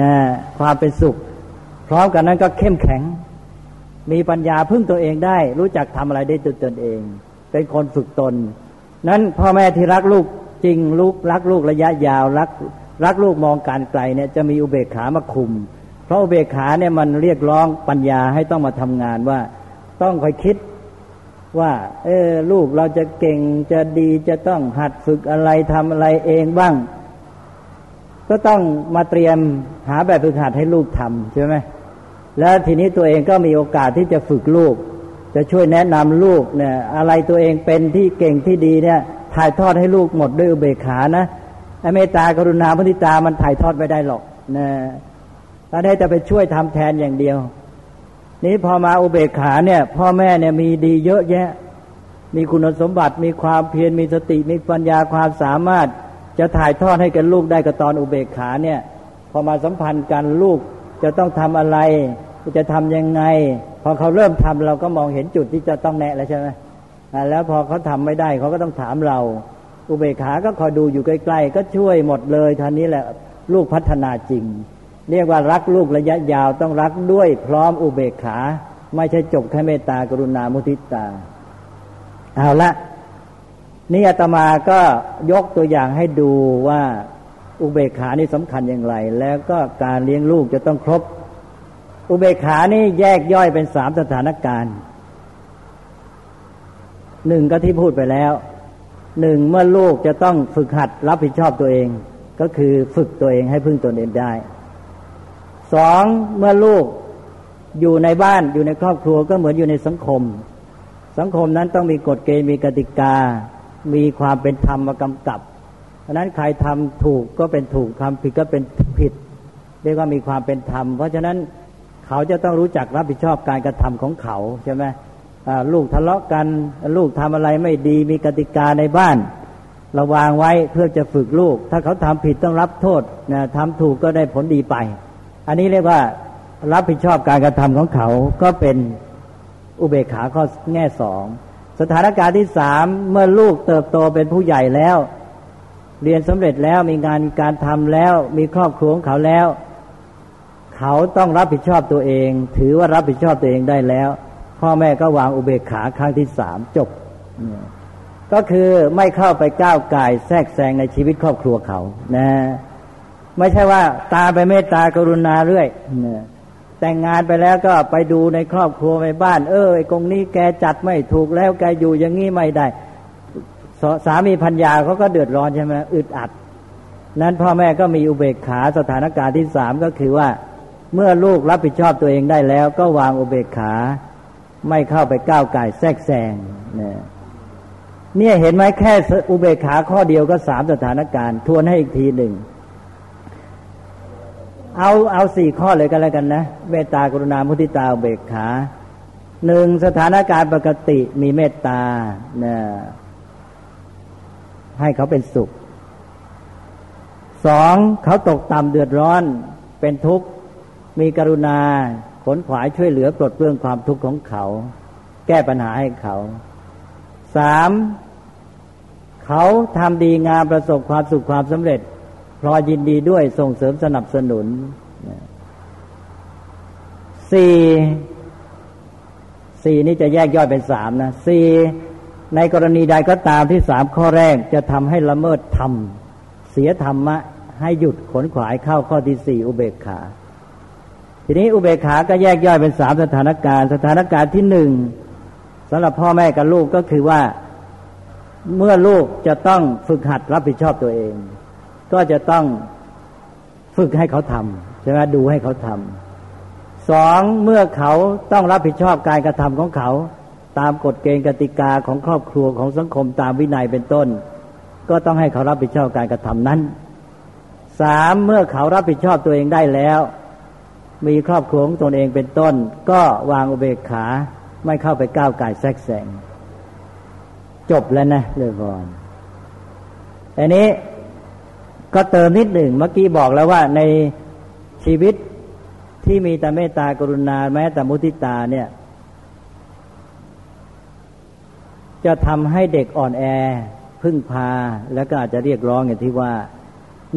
นะความเป็นสุข พร้อมกันนั้นก็เข้มแข็ง มีปัญญาพึ่งตัวเองได้ รู้จักทำอะไรได้ตัวตนเอง เป็นคนฝึกตน นั้นพ่อแม่ที่รักลูกจริงลูกรักลูกระยะยาวรักรักลูกมองการไกลเนี่ยจะมีอุเบกขามาคุม เพราะอุเบกขาเนี่ยมันเรียกร้องปัญญาให้ต้องมาทำงานว่า ต้องคอยคิดว่า เออลูกเราจะเก่งจะดีจะต้องหัดฝึกอะไรทำอะไรเองบ้าง ก็ต้องมาเตรียมหาแบบฝึกหัดให้ลูกทำใช่ไหม แล้วทีนี้ตัวเองก็มีโอกาสที่จะฝึกลูก จะช่วยแนะนำลูกเนี่ย อะไรตัวเองเป็นที่เก่งที่ดีเนี่ย ถ่ายทอดให้ลูกหมดด้วยอุเบกขานะไอเมตตากรุณาพุทิตามันถ่ายทอดไม่ได้หรอกนะถ้าได้จะไปช่วยทำแทนอย่างเดียว นี้พอมาอุเบกขาเนี่ย พ่อแม่เนี่ยมีดีเยอะแยะ มีคุณสมบัติ มีความเพียรมีสติมีปัญญาความสามารถ จะถ่ายทอดให้กับลูกได้กับตอนอุเบกขาเนี่ย พอมาสัมพันธ์กันลูก จะต้องทำอะไร จะทํำยังไง พอเขาเริ่มทำเราก็มองเห็นจุดที่จะต้องแนะแล้วใช่ไหมแล้วพอเขาทำไม่ได้เขาก็ต้องถามเรา อุเบกขาก็คอยดูอยู่ใกล้ ๆ ก็ช่วยหมดเลยท่านี้แหละลูกพัฒนาจริง เรียกว่ารักลูกระยะยาวต้องรักด้วยพร้อมอุเบกขา ไม่ใช่จบแค่เมตตากรุณามุทิตา เอาละนี่อาตมาก็ยกตัวอย่างให้ดูว่า อุเบกขานี่สำคัญอย่างไร แล้วก็การเลี้ยงลูกจะต้องครบ อุเบกขานี่แยกย่อยเป็นสามสถานการณ์หนึ่งก็ที่พูดไปแล้วหนึ่งเมื่อลูกจะต้องฝึกหัดรับผิดชอบตัวเอง ก็คือฝึกตัวเองให้พึ่งตนเองได้สองเมื่อลูกอยู่ในบ้านอยู่ในครอบครัวก็เหมือนอยู่ในสังคม สังคมนั้นต้องมีกฎเกณฑ์มีกติกา มีความเป็นธรรมมากำกับ ราะนั้นใครทำถูกก็เป็นถูกทำผิดก็เป็นผิดเรียกว่ามีความเป็นธรรม เพราะฉะนั้นเขาจะต้องรู้จักรับผิดชอบการกระทำของเขาใช่ไหมลูกทะเลาะกันลูกทำอะไรไม่ดีมีกติกาในบ้านระวางไว้เพื่อจะฝึกลูก ถ้าเขาทำผิดต้องรับโทษนะทำถูกก็ได้ผลดีไป อันนี้เรียกว่ารับผิดชอบการกระทำของเขาก็เป็นอุเบกขาข้อแง่สองสถานการณ์ที่สามเมื่อลูกเติบโตเป็นผู้ใหญ่แล้ว เรียนสำเร็จแล้วมีงานการทำแล้ว มีครอบครัวของเขาแล้ว เขาต้องรับผิดชอบตัวเอง ถือว่ารับผิดชอบตัวเองได้แล้ว พ่อแม่ก็วางอุเบกขาครั้งที่สามจบ ก็คือไม่เข้าไปก้าวไก่แทรกแซงในชีวิตครอบครัวเขานะ ไม่ใช่ว่า ตาไปเมตตากรุณาเรื่อยนะแต่งงานไปแล้วก็ไปดูในครอบครัวในบ้าน เออไอ้กงนี้แกจัดไม่ถูกแล้วแกอยู่อย่างนี้ไม่ได้ สามีพัญญาเขาก็เดือดร้อนใช่ไหมอึดอัด นั้นพ่อแม่ก็มีอุเบกขาสถานการณ์ที่สามก็คือว่า เมื่อลูกรับผิดชอบตัวเองได้แล้ว ก็วางอุเบกขา ไม่เข้าไปก้าวไก่แทรกแซงเนี่ยเนี่ยเห็นไหมแค่อุเบกขาข้อเดียวก็สามสถานการณ์ ทวนให้อีกทีหนึ่งเอาเอาสี่ข้อเลยกันแล้วกันนะเมตตากรุณามุทิตาอุเบกขาหนึ่งสถานการณ์ปกติมีเมตตาเนี่ย ให้เขาเป็นสุข สองเขาตกต่ำเดือดร้อนเป็นทุกข์ มีกรุณาขนขวายช่วยเหลือปลดเปลื้องความทุกข์ของเขา แก้ปัญหาให้เขาสามเขาทำดีงามประสบความสุขความสำเร็จพลอยยินดีด้วยส่งเสริมสนับสนุนสี่สี่นี่จะแยกย่อยเป็นสามนะสี่ ในกรณีใดก็ตามที่สามข้อแรกจะทำให้ละเมิดธรรม เสียธรรมะ ให้หยุดขนขวายเข้าข้อที่สี่อุเบกขา ทีนี้อุเบกขาก็แยกย่อยเป็นสามสถานการณ์ สถานการณ์ที่หนึ่งสำหรับพ่อแม่กับลูกก็คือว่าเมื่อลูกจะต้องฝึกหัดรับผิดชอบตัวเอง ก็จะต้องฝึกให้เขาทำใช่ไหมดูให้เขาทำสองเมื่อเขาต้องรับผิดชอบการกระทำของเขา ตามกฎเกณฑ์กติกาของครอบครัวของสังคมตามวินัยเป็นต้น ก็ต้องให้เขารับผิดชอบการกระทำนั้นสามเมื่อเขารับผิดชอบตัวเองได้แล้ว มีครอบครัวของตนเองเป็นต้น ก็วางอุเบกขาไม่เข้าไปก้าวไก่แทรกแซงจบแล้วนะเลยบอนอันนี้ก็เติมนิดหนึ่งเมื่อกี้บอกแล้วว่าในชีวิตที่มีแต่เมตตากรุณาแม้แต่มุทิตาเนี่ย จะทำให้เด็กอ่อนแอ พึ่งพาแล้วก็อาจจะเรียกร้องอย่างที่ว่า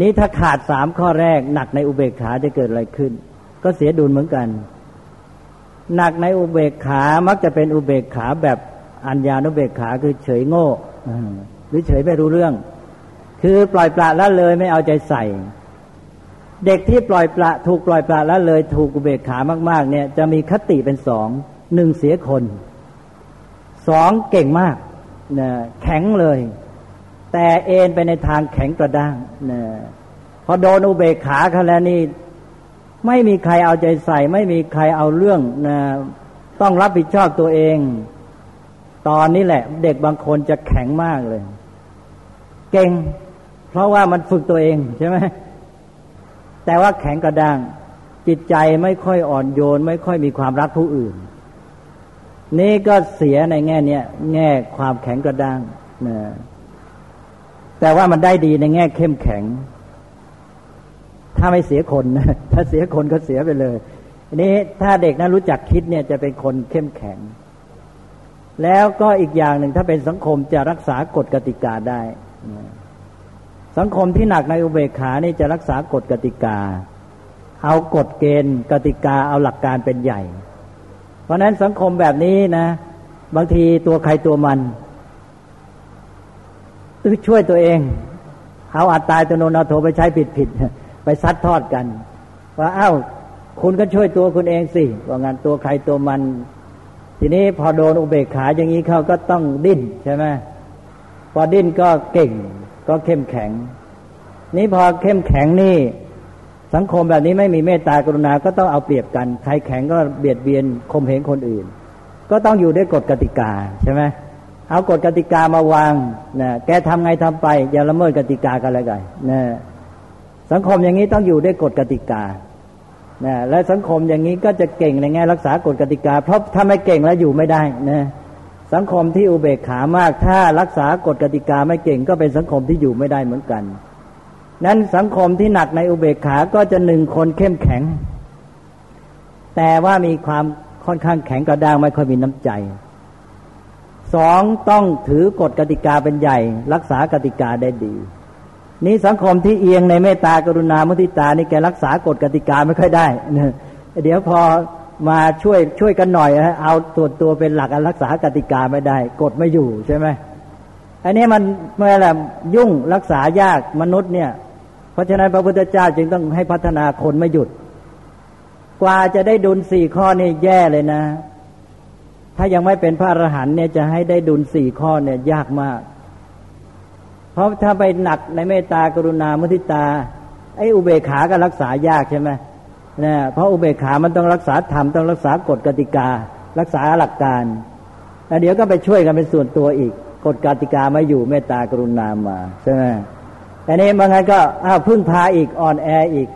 นี้ถ้าขาดสามข้อแรก หนักในอุเบกขาจะเกิดอะไรขึ้น ก็เสียดุลเหมือนกัน หนักในอุเบกขามักจะเป็นอุเบกขาแบบอัญญานุเบกขาคือเฉยโง่หรือเฉยไม่รู้เรื่อง คือปล่อยปละละเลยไม่เอาใจใส่ เด็กที่ปล่อยปละถูกปล่อยปละละเลย ถูกอุเบกขามาก ๆ เนี่ย จะมีคติเป็นสองหนึ่งเสียคน สองเก่งมากนะแข็งเลย แต่เอ็นไปในทางแข็งกระด้างนะพอโดนอุเบกขาเขาแล้วนี่ ไม่มีใครเอาใจใส่ ไม่มีใครเอาเรื่องนะต้องรับผิดชอบตัวเอง ตอนนี้แหละ เด็กบางคนจะแข็งมากเลย เก่ง เพราะว่ามันฝึกตัวเองใช่ไหมแต่ว่าแข็งกระด้าง จิตใจไม่ค่อยอ่อนโยน ไม่ค่อยมีความรักผู้อื่น นี่ก็เสียในแง่เนี้ยแง่ความแข็งกระด้างนะแต่ว่ามันได้ดีในแง่เข้มแข็ง ถ้าไม่เสียคนนะถ้าเสียคนก็เสียไปเลยอันนี้ถ้าเด็กนั้นรู้จักคิดเนี่ยจะเป็นคนเข้มแข็ง แล้วก็อีกอย่างหนึ่งถ้าเป็นสังคมจะรักษากฎกติกาได้ สังคมที่หนักในอุเบกขานี่จะรักษากฎกติกา เอากฎเกณฑ์กติกาเอาหลักการเป็นใหญ่ เพราะนั้นสังคมแบบนี้นะ บางทีตัวใครตัวมันช่วยตัวเองเอาอัตตายตัวโนนอาโถไปใช้ผิดผิดไปซัดทอดกัน ว่าอา้าวคุณก็ช่วยตัวคุณเองสิว่างั้นตัวใครตัวมัน ทีนี้พอโดนอุเบกขาอย่างนี้เขาก็ต้องดิ้นใช่ไหมพอดิ้นก็เก่ง ก็เข้มแข็ง นี้พอเข้มแข็งนี่ สังคมแบบนี้ไม่มีเมตตากรุณาก็ต้องเอาเปรียบกันใครแข็งก็เบียดเบียนข่มเหงคนอื่น ก็ต้องอยู่ด้วยกฎกติกาใช่ไหมเอากฎกติกามาวางนะแกทำไงทำไป อย่าละเมิดกติกากันเลยกันนะสังคมอย่างนี้ต้องอยู่ด้วยกฎกติกานะและสังคมอย่างนี้ก็จะเก่งในแง่รักษากฎกติกา เพราะถ้าไม่เก่งแล้วอยู่ไม่ได้นะสังคมที่อุเบกขามาก ถ้ารักษากฎกติกาไม่เก่งก็เป็นสังคมที่อยู่ไม่ได้เหมือนกัน นั้นสังคมที่หนักในอุเบกขา ก็จะหนึ่งคนเข้มแข็ง แต่ว่ามีความค่อนข้างแข็งกระด้างไม่ค่อยมีน้ำใจ สองต้องถือกฎกติกาเป็นใหญ่ รักษากติกาได้ดี นี่สังคมที่เอียงในเมตตากรุณามุทิตานี่แกรักษากฎกติกาไม่ค่อยได้เดี๋ยวพอมาช่วยช่วยกันหน่อยเอาตัวตัวเป็นหลักรักษากติกาไม่ได้ กฎไม่อยู่ใช่ไหมอันนี้มันเมื่อไรยุ่งรักษายากมนุษย์เนี่ย เพราะฉะนั้นพระพุทธเจ้าจึงต้องให้พัฒนาคนไม่หยุด กว่าจะได้ดุลสี่ข้อนี่แย่เลยนะ ถ้ายังไม่เป็นพระอรหันต์เนี่ยจะให้ได้ดุลสี่ข้อเนี่ยยากมาก เพราะถ้าไปหนักในเมตตากรุณามุทิตา ไอ้อุเบกขาก็รักษายากใช่ไหมเนี่ยเพราะอุเบกขามันต้องรักษาธรรมต้องรักษากฎกติกา รักษาหลักการแล้วเดี๋ยวก็ไปช่วยกันเป็นส่วนตัวอีกกฎกติกาไม่อยู่เมตตากรุณามาใช่ไหม แต่นี้บางไงก็อ้าวพึ่งพาอีกอ่อนแออีก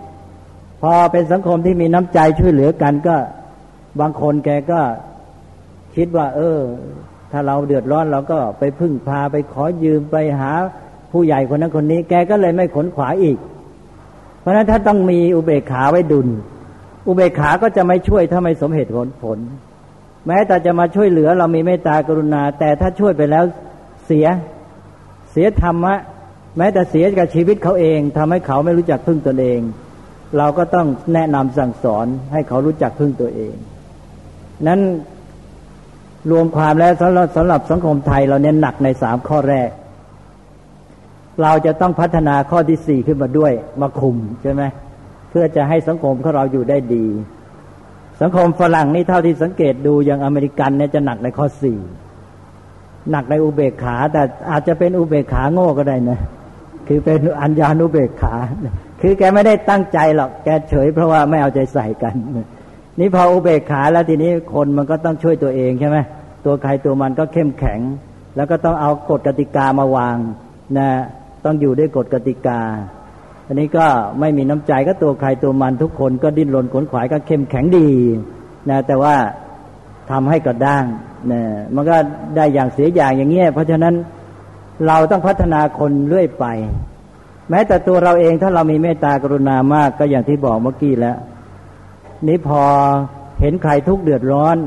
พอเป็นสังคมที่มีน้ำใจช่วยเหลือกันก็บางคนแกก็คิดว่า เออ ถ้าเราเดือดร้อนเราก็ไปพึ่งพาไปขอยืมไปหาผู้ใหญ่คนนั้นคนนี้ แกก็เลยไม่ขนขวาอีก เพราะฉะนั้นถ้าต้องมีอุเบกขาไว้ดุล อุเบกขาก็จะไม่ช่วยถ้าไม่สมเหตุผลผล แม้แต่จะมาช่วยเหลือเรามีเมตตากรุณา แต่ถ้าช่วยไปแล้วเสียเสียธรรมะ แม้แต่เสียกับชีวิตเขาเองทำให้เขาไม่รู้จักพึ่งตนเอง เราก็ต้องแนะนำสั่งสอนให้เขารู้จักพึ่งตัวเอง นั้นรวมความแล้วสำหรับสำหรับสังคมไทยเราเน้นหนักในสามข้อแรก เราจะต้องพัฒนาข้อที่สี่ขึ้นมาด้วยมาคุมใช่ไหมเพื่อจะให้สังคมของเราอยู่ได้ดี สังคมฝรั่งนี่เท่าที่สังเกตดูอย่างอเมริกันเนี่ยจะหนักในข้อสี่หนักในอุเบกขา แต่อาจจะเป็นอุเบกขาโง่ก็ได้นะ คือเป็นอัญญานุเบกขา คือแกไม่ได้ตั้งใจหรอก แกเฉยเพราะว่าไม่เอาใจใส่กัน นี่พออุเบกขาแล้วทีนี้คนมันก็ต้องช่วยตัวเองใช่ไหมตัวใครตัวมันก็เข้มแข็ง แล้วก็ต้องเอากฎกติกามาวางนะต้องอยู่ด้วยกฎกติกา อันนี้ก็ไม่มีน้ำใจก็ตัวใครตัวมันทุกคนก็ดิ้นรนขนขวายก็เข้มแข็งดีนะแต่ว่าทำให้กระด้างนะมันก็ได้อย่างเสียอย่างอย่างเงี้ยเพราะฉะนั้น เราต้องพัฒนาคนเรื่อยไป แม้แต่ตัวเราเองถ้าเรามีเมตตากรุณามากก็อย่างที่บอกเมื่อกี้แล้ว นี้พอเห็นใครทุกข์เดือดร้อน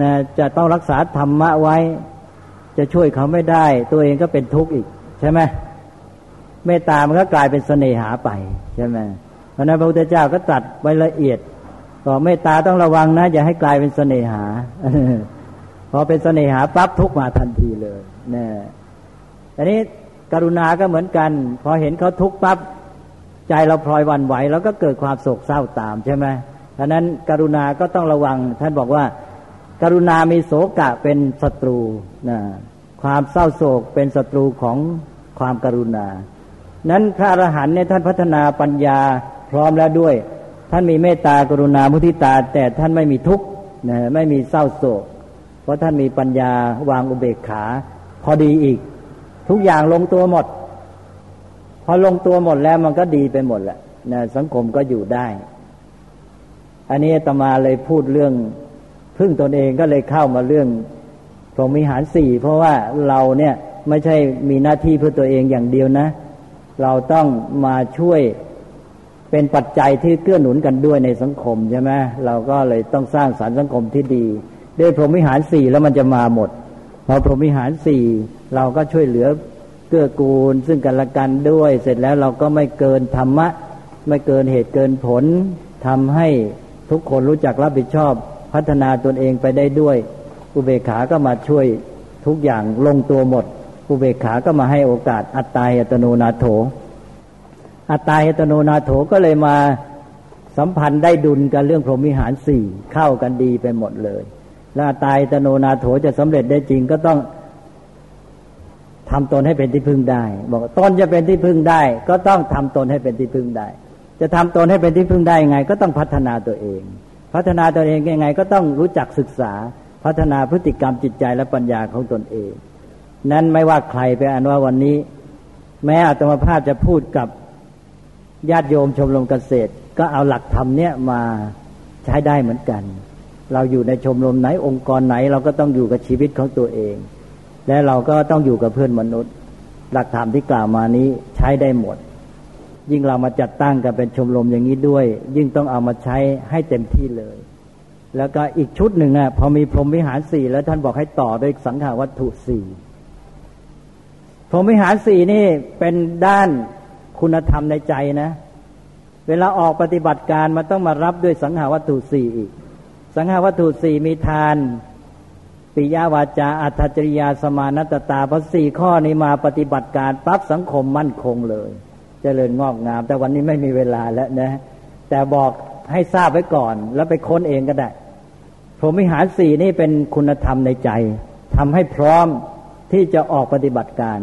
นะจะต้องรักษาธรรมะไว้ จะช่วยเขาไม่ได้ ตัวเองก็เป็นทุกข์อีก ใช่ไหมเมตตามันก็กลายเป็นเสน่หาไปใช่ไหมเพราะนั้นพระพุทธเจ้าก็ตัดไว้ละเอียดบอเมตตาต้องระวังนะ อย่าให้กลายเป็นเสน่หา พอเป็นเสน่หาปั๊บทุกมาทันทีเลยนะ อันนี้กรุณาก็เหมือนกัน พอเห็นเขาทุกข์ปั๊บใจเราพลอยวันไหวแล้วก็เกิดความโศกเศร้าตามใช่ไหมเพราะนั้นกรุณาก็ต้องระวัง ท่านบอกว่า กรุณามีโศกะเป็นศัตรูนะความเศร้าโศกเป็นศัตรูของความกรุณา นั้นพระอรหันต์เนี่ยท่านพัฒนาปัญญาพร้อมแล้วด้วย ท่านมีเมตตากรุณามุทิตา แต่ท่านไม่มีทุกข์นะไม่มีเศร้าโศก เพราะท่านมีปัญญาวางอุเบกขา พอดีอีก ทุกอย่างลงตัวหมด พอลงตัวหมดแล้วมันก็ดีไปหมดแหละนะสังคมก็อยู่ได้ อันนี้ตมาเลยพูดเรื่องพึ่งตนเองก็เลยเข้ามาเรื่องพรหมิหารสี่เพราะว่าเราเนี่ยไม่ใช่มีหน้าที่เพื่อตัวเองอย่างเดียวนะ เราต้องมาช่วยเป็นปัจจัยที่เกื้อหนุนกันด้วยในสังคมใช่ไหมเราก็เลยต้องสร้างสารรค์สังคมที่ดี ด้วยพรหมิหารสี่แล้วมันจะมาหมด พอพรหมวิหารสี่เราก็ช่วยเหลือเกื้อกูลซึ่งกันและกันด้วย เสร็จแล้วเราก็ไม่เกินธรรมะ ไม่เกินเหตุเกินผลทำให้ทุกคนรู้จักรับผิดชอบพัฒนาตนเองไปได้ด้วย อุเบกขาก็มาช่วยทุกอย่างลงตัวหมด อุเบกขาก็มาให้โอกาสอัตตาเหตโนนาโถ อัตตาเหตโนนาโถก็เลยมาสัมพันธ์ได้ดุลกันเรื่องพรหมวิหารสี่เข้ากันดีไปหมดเลย และอัตาเหตโนนาโถจะสำเร็จได้จริงก็ต้องทำตนให้เป็นที่พึ่งได้ บอกตนจะเป็นที่พึ่งได้ ก็ต้องทำตนให้เป็นที่พึ่งได้ จะทำตนให้เป็นที่พึ่งได้ยังไง ก็ต้องพัฒนาตัวเอง พัฒนาตัวเองยังไง ก็ต้องรู้จักศึกษา พัฒนาพฤติกรรมจิตใจและปัญญาของตนเอง นั้นไม่ว่าใครไปอันว่าวันนี้ แม้อาตมาภาพจะพูดกับญาติโยมชมรมเกษตร ก็เอาหลักธรรมเนี่ยมาใช้ได้เหมือนกัน เราอยู่ในชมรมไหนองค์กรไหน เราก็ต้องอยู่กับชีวิตของตัวเอง และเราก็ต้องอยู่กับเพื่อนมนุษย์ หลักธรรมที่กล่าวมานี้ใช้ได้หมด ยิ่งเรามาจัดตั้งกันเป็นชมรมอย่างนี้ด้วย ยิ่งต้องเอามาใช้ให้เต็มที่เลย แล้วก็อีกชุดหนึ่งอะพอมีพรหมวิหารสี่แล้วท่านบอกให้ต่อด้วยสังขาวัตถุสี่พรหมวิหารสี่นี่เป็นด้านคุณธรรมในใจนะ เวลาออกปฏิบัติการมันต้องมารับด้วยสังหาวัตถุสี่อีก สังหาวัตถุสี่มีทาน ปิยาวาจา อัตจริยาสมานตตาพอสี่ข้อนี้มาปฏิบัติการปั๊บสังคมมั่นคงเลยจเจริญงอกงาม แต่วันนี้ไม่มีเวลาแล้วนะ แต่บอกให้ทราบไว้ก่อน แล้วไปค้นเองก็ได้พรหมิหารสี่นี่เป็นคุณธรรมในใจทำให้พร้อมที่จะออกปฏิบัติการ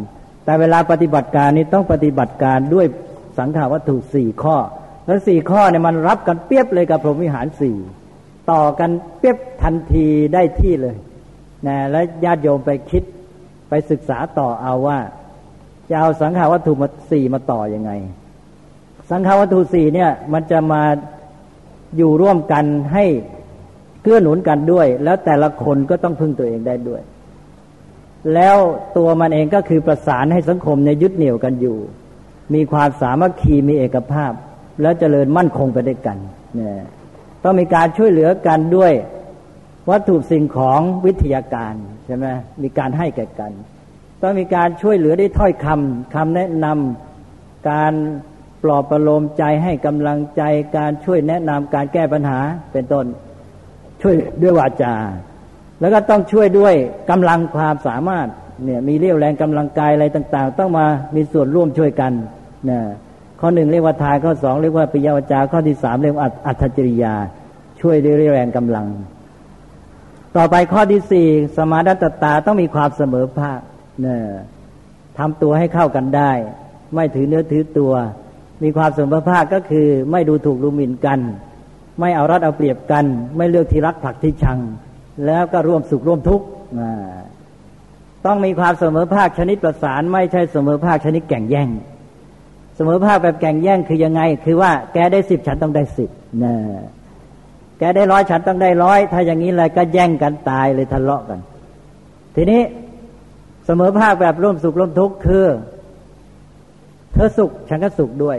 แต่เวลาปฏิบัติการนี้ต้องปฏิบัติการด้วยสังขาวัตถุสี่ข้อ แล้วสี่ข้อเนี่ยมันรับกันเปียบเลยกับพรหมวิหารสี่ ต่อกันเปียบทันทีได้ที่เลยนะแล้วญาติโยมไปคิดไปศึกษาต่อเอาว่า จะเอาสังขาวัตถุมาสี่มาต่ออยังไง สังขาวัตถุสี่เนี่ย มันจะมาอยู่ร่วมกันให้เกื้อหนุนกันด้วย แล้วแต่ละคนก็ต้องพึ่งตัวเองได้ด้วย แล้วตัวมันเองก็คือประสานให้สังคมในยึดเหนี่ยวกันอยู่ มีความสามัคคีมีเอกภาพ แล้วเจริญมั่นคงไปด้วยกันเนี่ย ต้องมีการช่วยเหลือกันด้วย วัตถุสิ่งของวิทยาการใช่ไหมมีการให้แก่กัน ต้องมีการช่วยเหลือได้ถ้อยคำคำแนะนำการปลอบประโลมใจให้กำลังใจการช่วยแนะนำการแก้ปัญหาเป็นต้น ช่วยด้วยวาจา แล้วก็ต้องช่วยด้วยกำลังความสามารถเนี่ยมีเรี่ยวแรงกำลังกายอะไรต่าง ๆ ต้องมามีส่วนร่วมช่วยกันนะ ข้อหนึ่งเรียกว่าทายข้อสองเรียกว่าปิยาวจาข้อที่สามเรียกว่าอัตจริยา ช่วยด้วยเรี่ยวแรงกำลัง ต่อไปข้อที่สี่สมาดัตตาต้องมีความเสมอภาคเนี่ยทำตัวให้เข้ากันได้ ไม่ถือเนื้อถือตัว มีความเสมอภาคก็คือ ไม่ดูถูกดูหมิ่นกัน ไม่เอารัดเอาเปรียบกัน ไม่เลือกที่รักผักที่ชัง แล้วก็ร่วมสุขร่วมทุกข์ต้องมีความเสมอภาคชนิดประสาน ไม่ใช่เสมอภาคชนิดแข่งแย่ง เสมอภาคแบบแข่งแย่งคือยังไง คือว่าแกได้สิบฉันต้องได้สิบนะแกได้ร้อยฉันต้องได้ร้อยถ้าอย่างนี้เลยก็แย่งกันตายเลยทะเลาะกัน ทีนี้เสมอภาคแบบร่วมสุขร่วมทุกข์คือ เธอสุขฉันก็สุขด้วย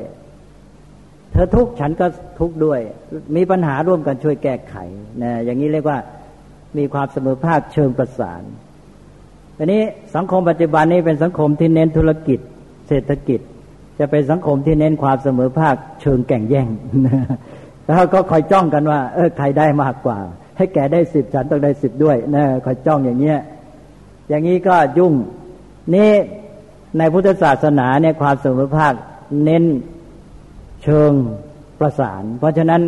เธอทุกข์ฉันก็ทุกข์ด้วย มีปัญหาร่วมกันช่วยแก้ไขนะอย่างนี้เรียกว่ามีความเสมอภาคเชิงประสานอันนี้สังคมปัจจุบันนี้เป็นสังคมที่เน้นธุรกิจ เศรษฐกิจ จะเป็นสังคมที่เน้นความเสมอภาคเชิงแข่งแย่งแล้วก็คอยจ้องกันว่า เออใครได้มากกว่า ให้แกได้สิบฉันต้องได้สิบด้วยนะคอยจ้องอย่างเงี้ยอย่างนี้ก็ยุ่งนี่ในพุทธศาสนาเนี่ยความเสมอภาคเน้นเชิงประสาน เพราะฉะนั้น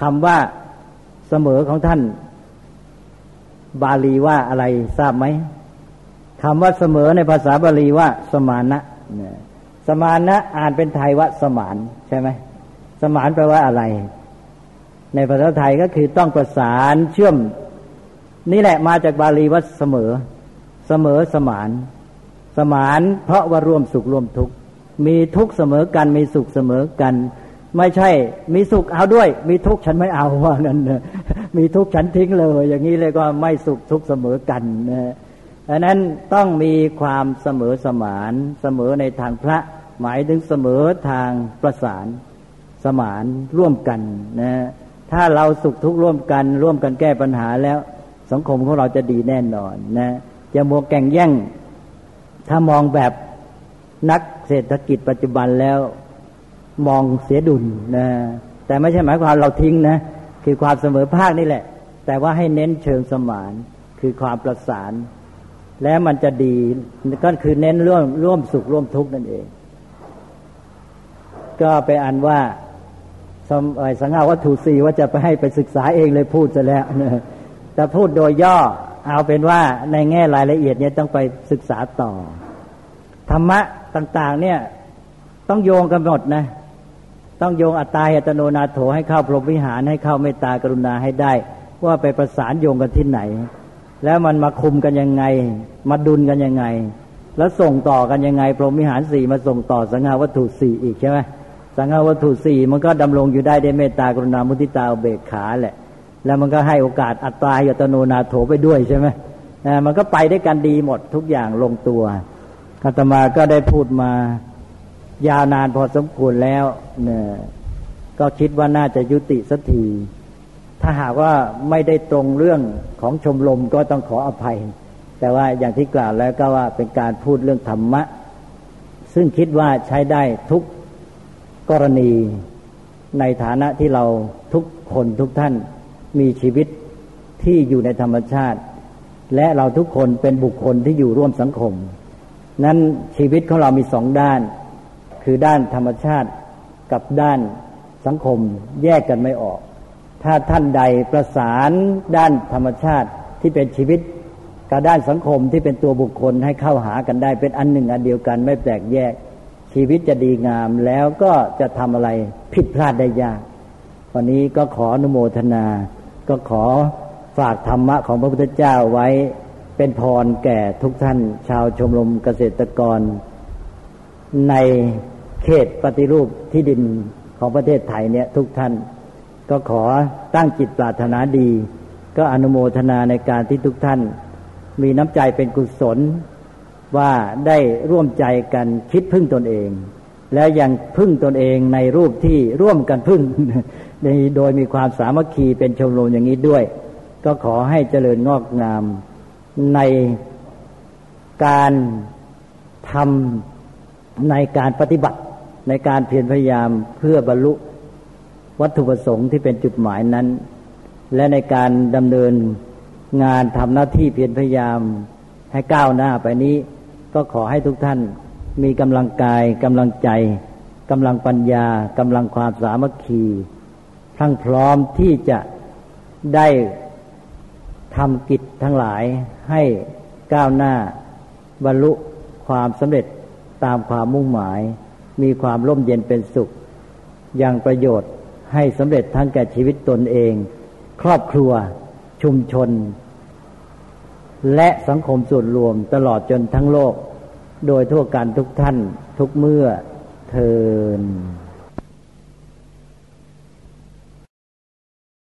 คำว่าเสมอของท่าน บาลีว่าอะไรทราบไหมคำว่าเสมอในภาษาบาลีว่าสมานะเนี่ย สมานนะอ่านเป็นไทยว่าสมานใช่ไหมสมานแปลว่าอะไร ในภาษาไทยก็คือต้องประสานเชื่อม นี่แหละมาจากบาลีว่าเสมอ เสมอสมาน สมานเพราะว่าร่วมสุขร่วมทุกข์มีทุกข์เสมอกัน มีสุขเสมอกัน ไม่ใช่ มีสุขเอาด้วย มีทุกข์ฉันไม่เอาว่างั้นมีทุกข์ฉันทิ้งเลย อย่างนี้เลยก็ไม่สุขทุกข์เสมอกันนะดังนั้นต้องมีความเสมอสมานเสมอในทางพระ หมายถึงเสมอทางประสานสมานร่วมกันนะถ้าเราสุขทุกข์ร่วมกัน ร่วมกันแก้ปัญหาแล้ว สังคมของเราจะดีแน่นอนนะจะมัวแก่งแย่ง ถ้ามองแบบนักเศรษฐกิจปัจจุบันแล้ว มองเสียดุลนะแต่ไม่ใช่หมายความเราทิ้งนะคือความเสมอภาคนี่แหละ แต่ว่าให้เน้นเชิงสมานคือความประสาน และมันจะดีก็คือเน้นร่วมร่วมสุขร่วมทุกข์นั่นเอง ก็ไปอันว่าสังฆาวัตถุสี่ว่าจะไปให้ไปศึกษาเองเลยพูดจะแล้วนะแต่พูดโดยย่อเอาเป็นว่าในแง่รายละเอียดเนี่ยต้องไปศึกษาต่อ ธรรมะต่าง ๆ เนี่ย ต้องโยงกันหมดนะ ต้องโยงอัตตาอัตโนนาโถให้เข้าพรหมวิหารให้เข้าเมตตากรุณาให้ได้ ว่าไปประสานโยงกันที่ไหน แล้วมันมาคุมกันยังไง มาดุลกันยังไง แล้วส่งต่อกันยังไง พรหมวิหารสี่มาส่งต่อสังหาวัตถุสี่อีกใช่ไหม สังหาวัตถุสี่มันก็ดำรงอยู่ได้ด้วยเมตตากรุณามุทิตาเบกขาแหละ แล้วมันก็ให้โอกาสอัตตายตโนนาโถไปด้วยใช่ไหมมันก็ไปได้กันดีหมดทุกอย่างลงตัวอาตมาก็ได้พูดมายาวนานพอสมควรแล้วเนี่ยก็คิดว่าน่าจะยุติสักที ถ้าหากว่าไม่ได้ตรงเรื่องของชมรมก็ต้องขออภัย แต่ว่าอย่างที่กล่าวแล้วก็ว่าเป็นการพูดเรื่องธรรมะ ซึ่งคิดว่าใช้ได้ทุก กรณีในฐานะที่เราทุกคนทุกท่านมีชีวิตที่อยู่ในธรรมชาติ และเราทุกคนเป็นบุคคลที่อยู่ร่วมสังคม นั้นชีวิตของเรามีสองด้าน คือด้านธรรมชาติกับด้านสังคมแยกกันไม่ออก ถ้าท่านใดประสานด้านธรรมชาติที่เป็นชีวิตกับด้านสังคมที่เป็นตัวบุคคลให้เข้าหากันได้เป็นอันหนึ่งอันเดียวกันไม่แตกแยก ชีวิตจะดีงามแล้วก็จะทำอะไรผิดพลาดได้ยากวันนี้ก็ขออนุโมทนา ก็ขอฝากธรรมะของพระพุทธเจ้าไว้เป็นพรแก่ทุกท่าน ชาวชมรมเกษตรกร ในเขตปฏิรูปที่ดินของประเทศไทยเนี่ยทุกท่าน ก็ขอตั้งจิตปรารถนาดี ก็อนุโมทนาในการที่ทุกท่าน มีน้ำใจเป็นกุศล ว่าได้ร่วมใจกันคิดพึ่งตนเอง และยังพึ่งตนเองในรูปที่ร่วมกันพึ่งในโดยมีความสามัคคีเป็นชมรมอย่างนี้ด้วย ก็ขอให้เจริญงอกงามในการทำในการปฏิบัติในการเพียรพยายามเพื่อบรรลุวัตถุประสงค์ที่เป็นจุดหมายนั้น และในการดำเนินงานทำหน้าที่เพียรพยายามให้ก้าวหน้าไปนี้ ก็ขอให้ทุกท่านมีกำลังกายกำลังใจกำลังปัญญากำลังความสามัคคีทั้งพร้อมที่จะได้ทำกิจทั้งหลายให้ก้าวหน้าบรรลุความสำเร็จตามความมุ่งหมาย มีความร่มเย็นเป็นสุข อย่างประโยชน์ให้สำเร็จทั้งแก่ชีวิตตนเอง ครอบครัวชุมชน และสังคมส่วนรวมตลอดจนทั้งโลก โดยทั่วกันทุกท่านทุกเมื่อเทิน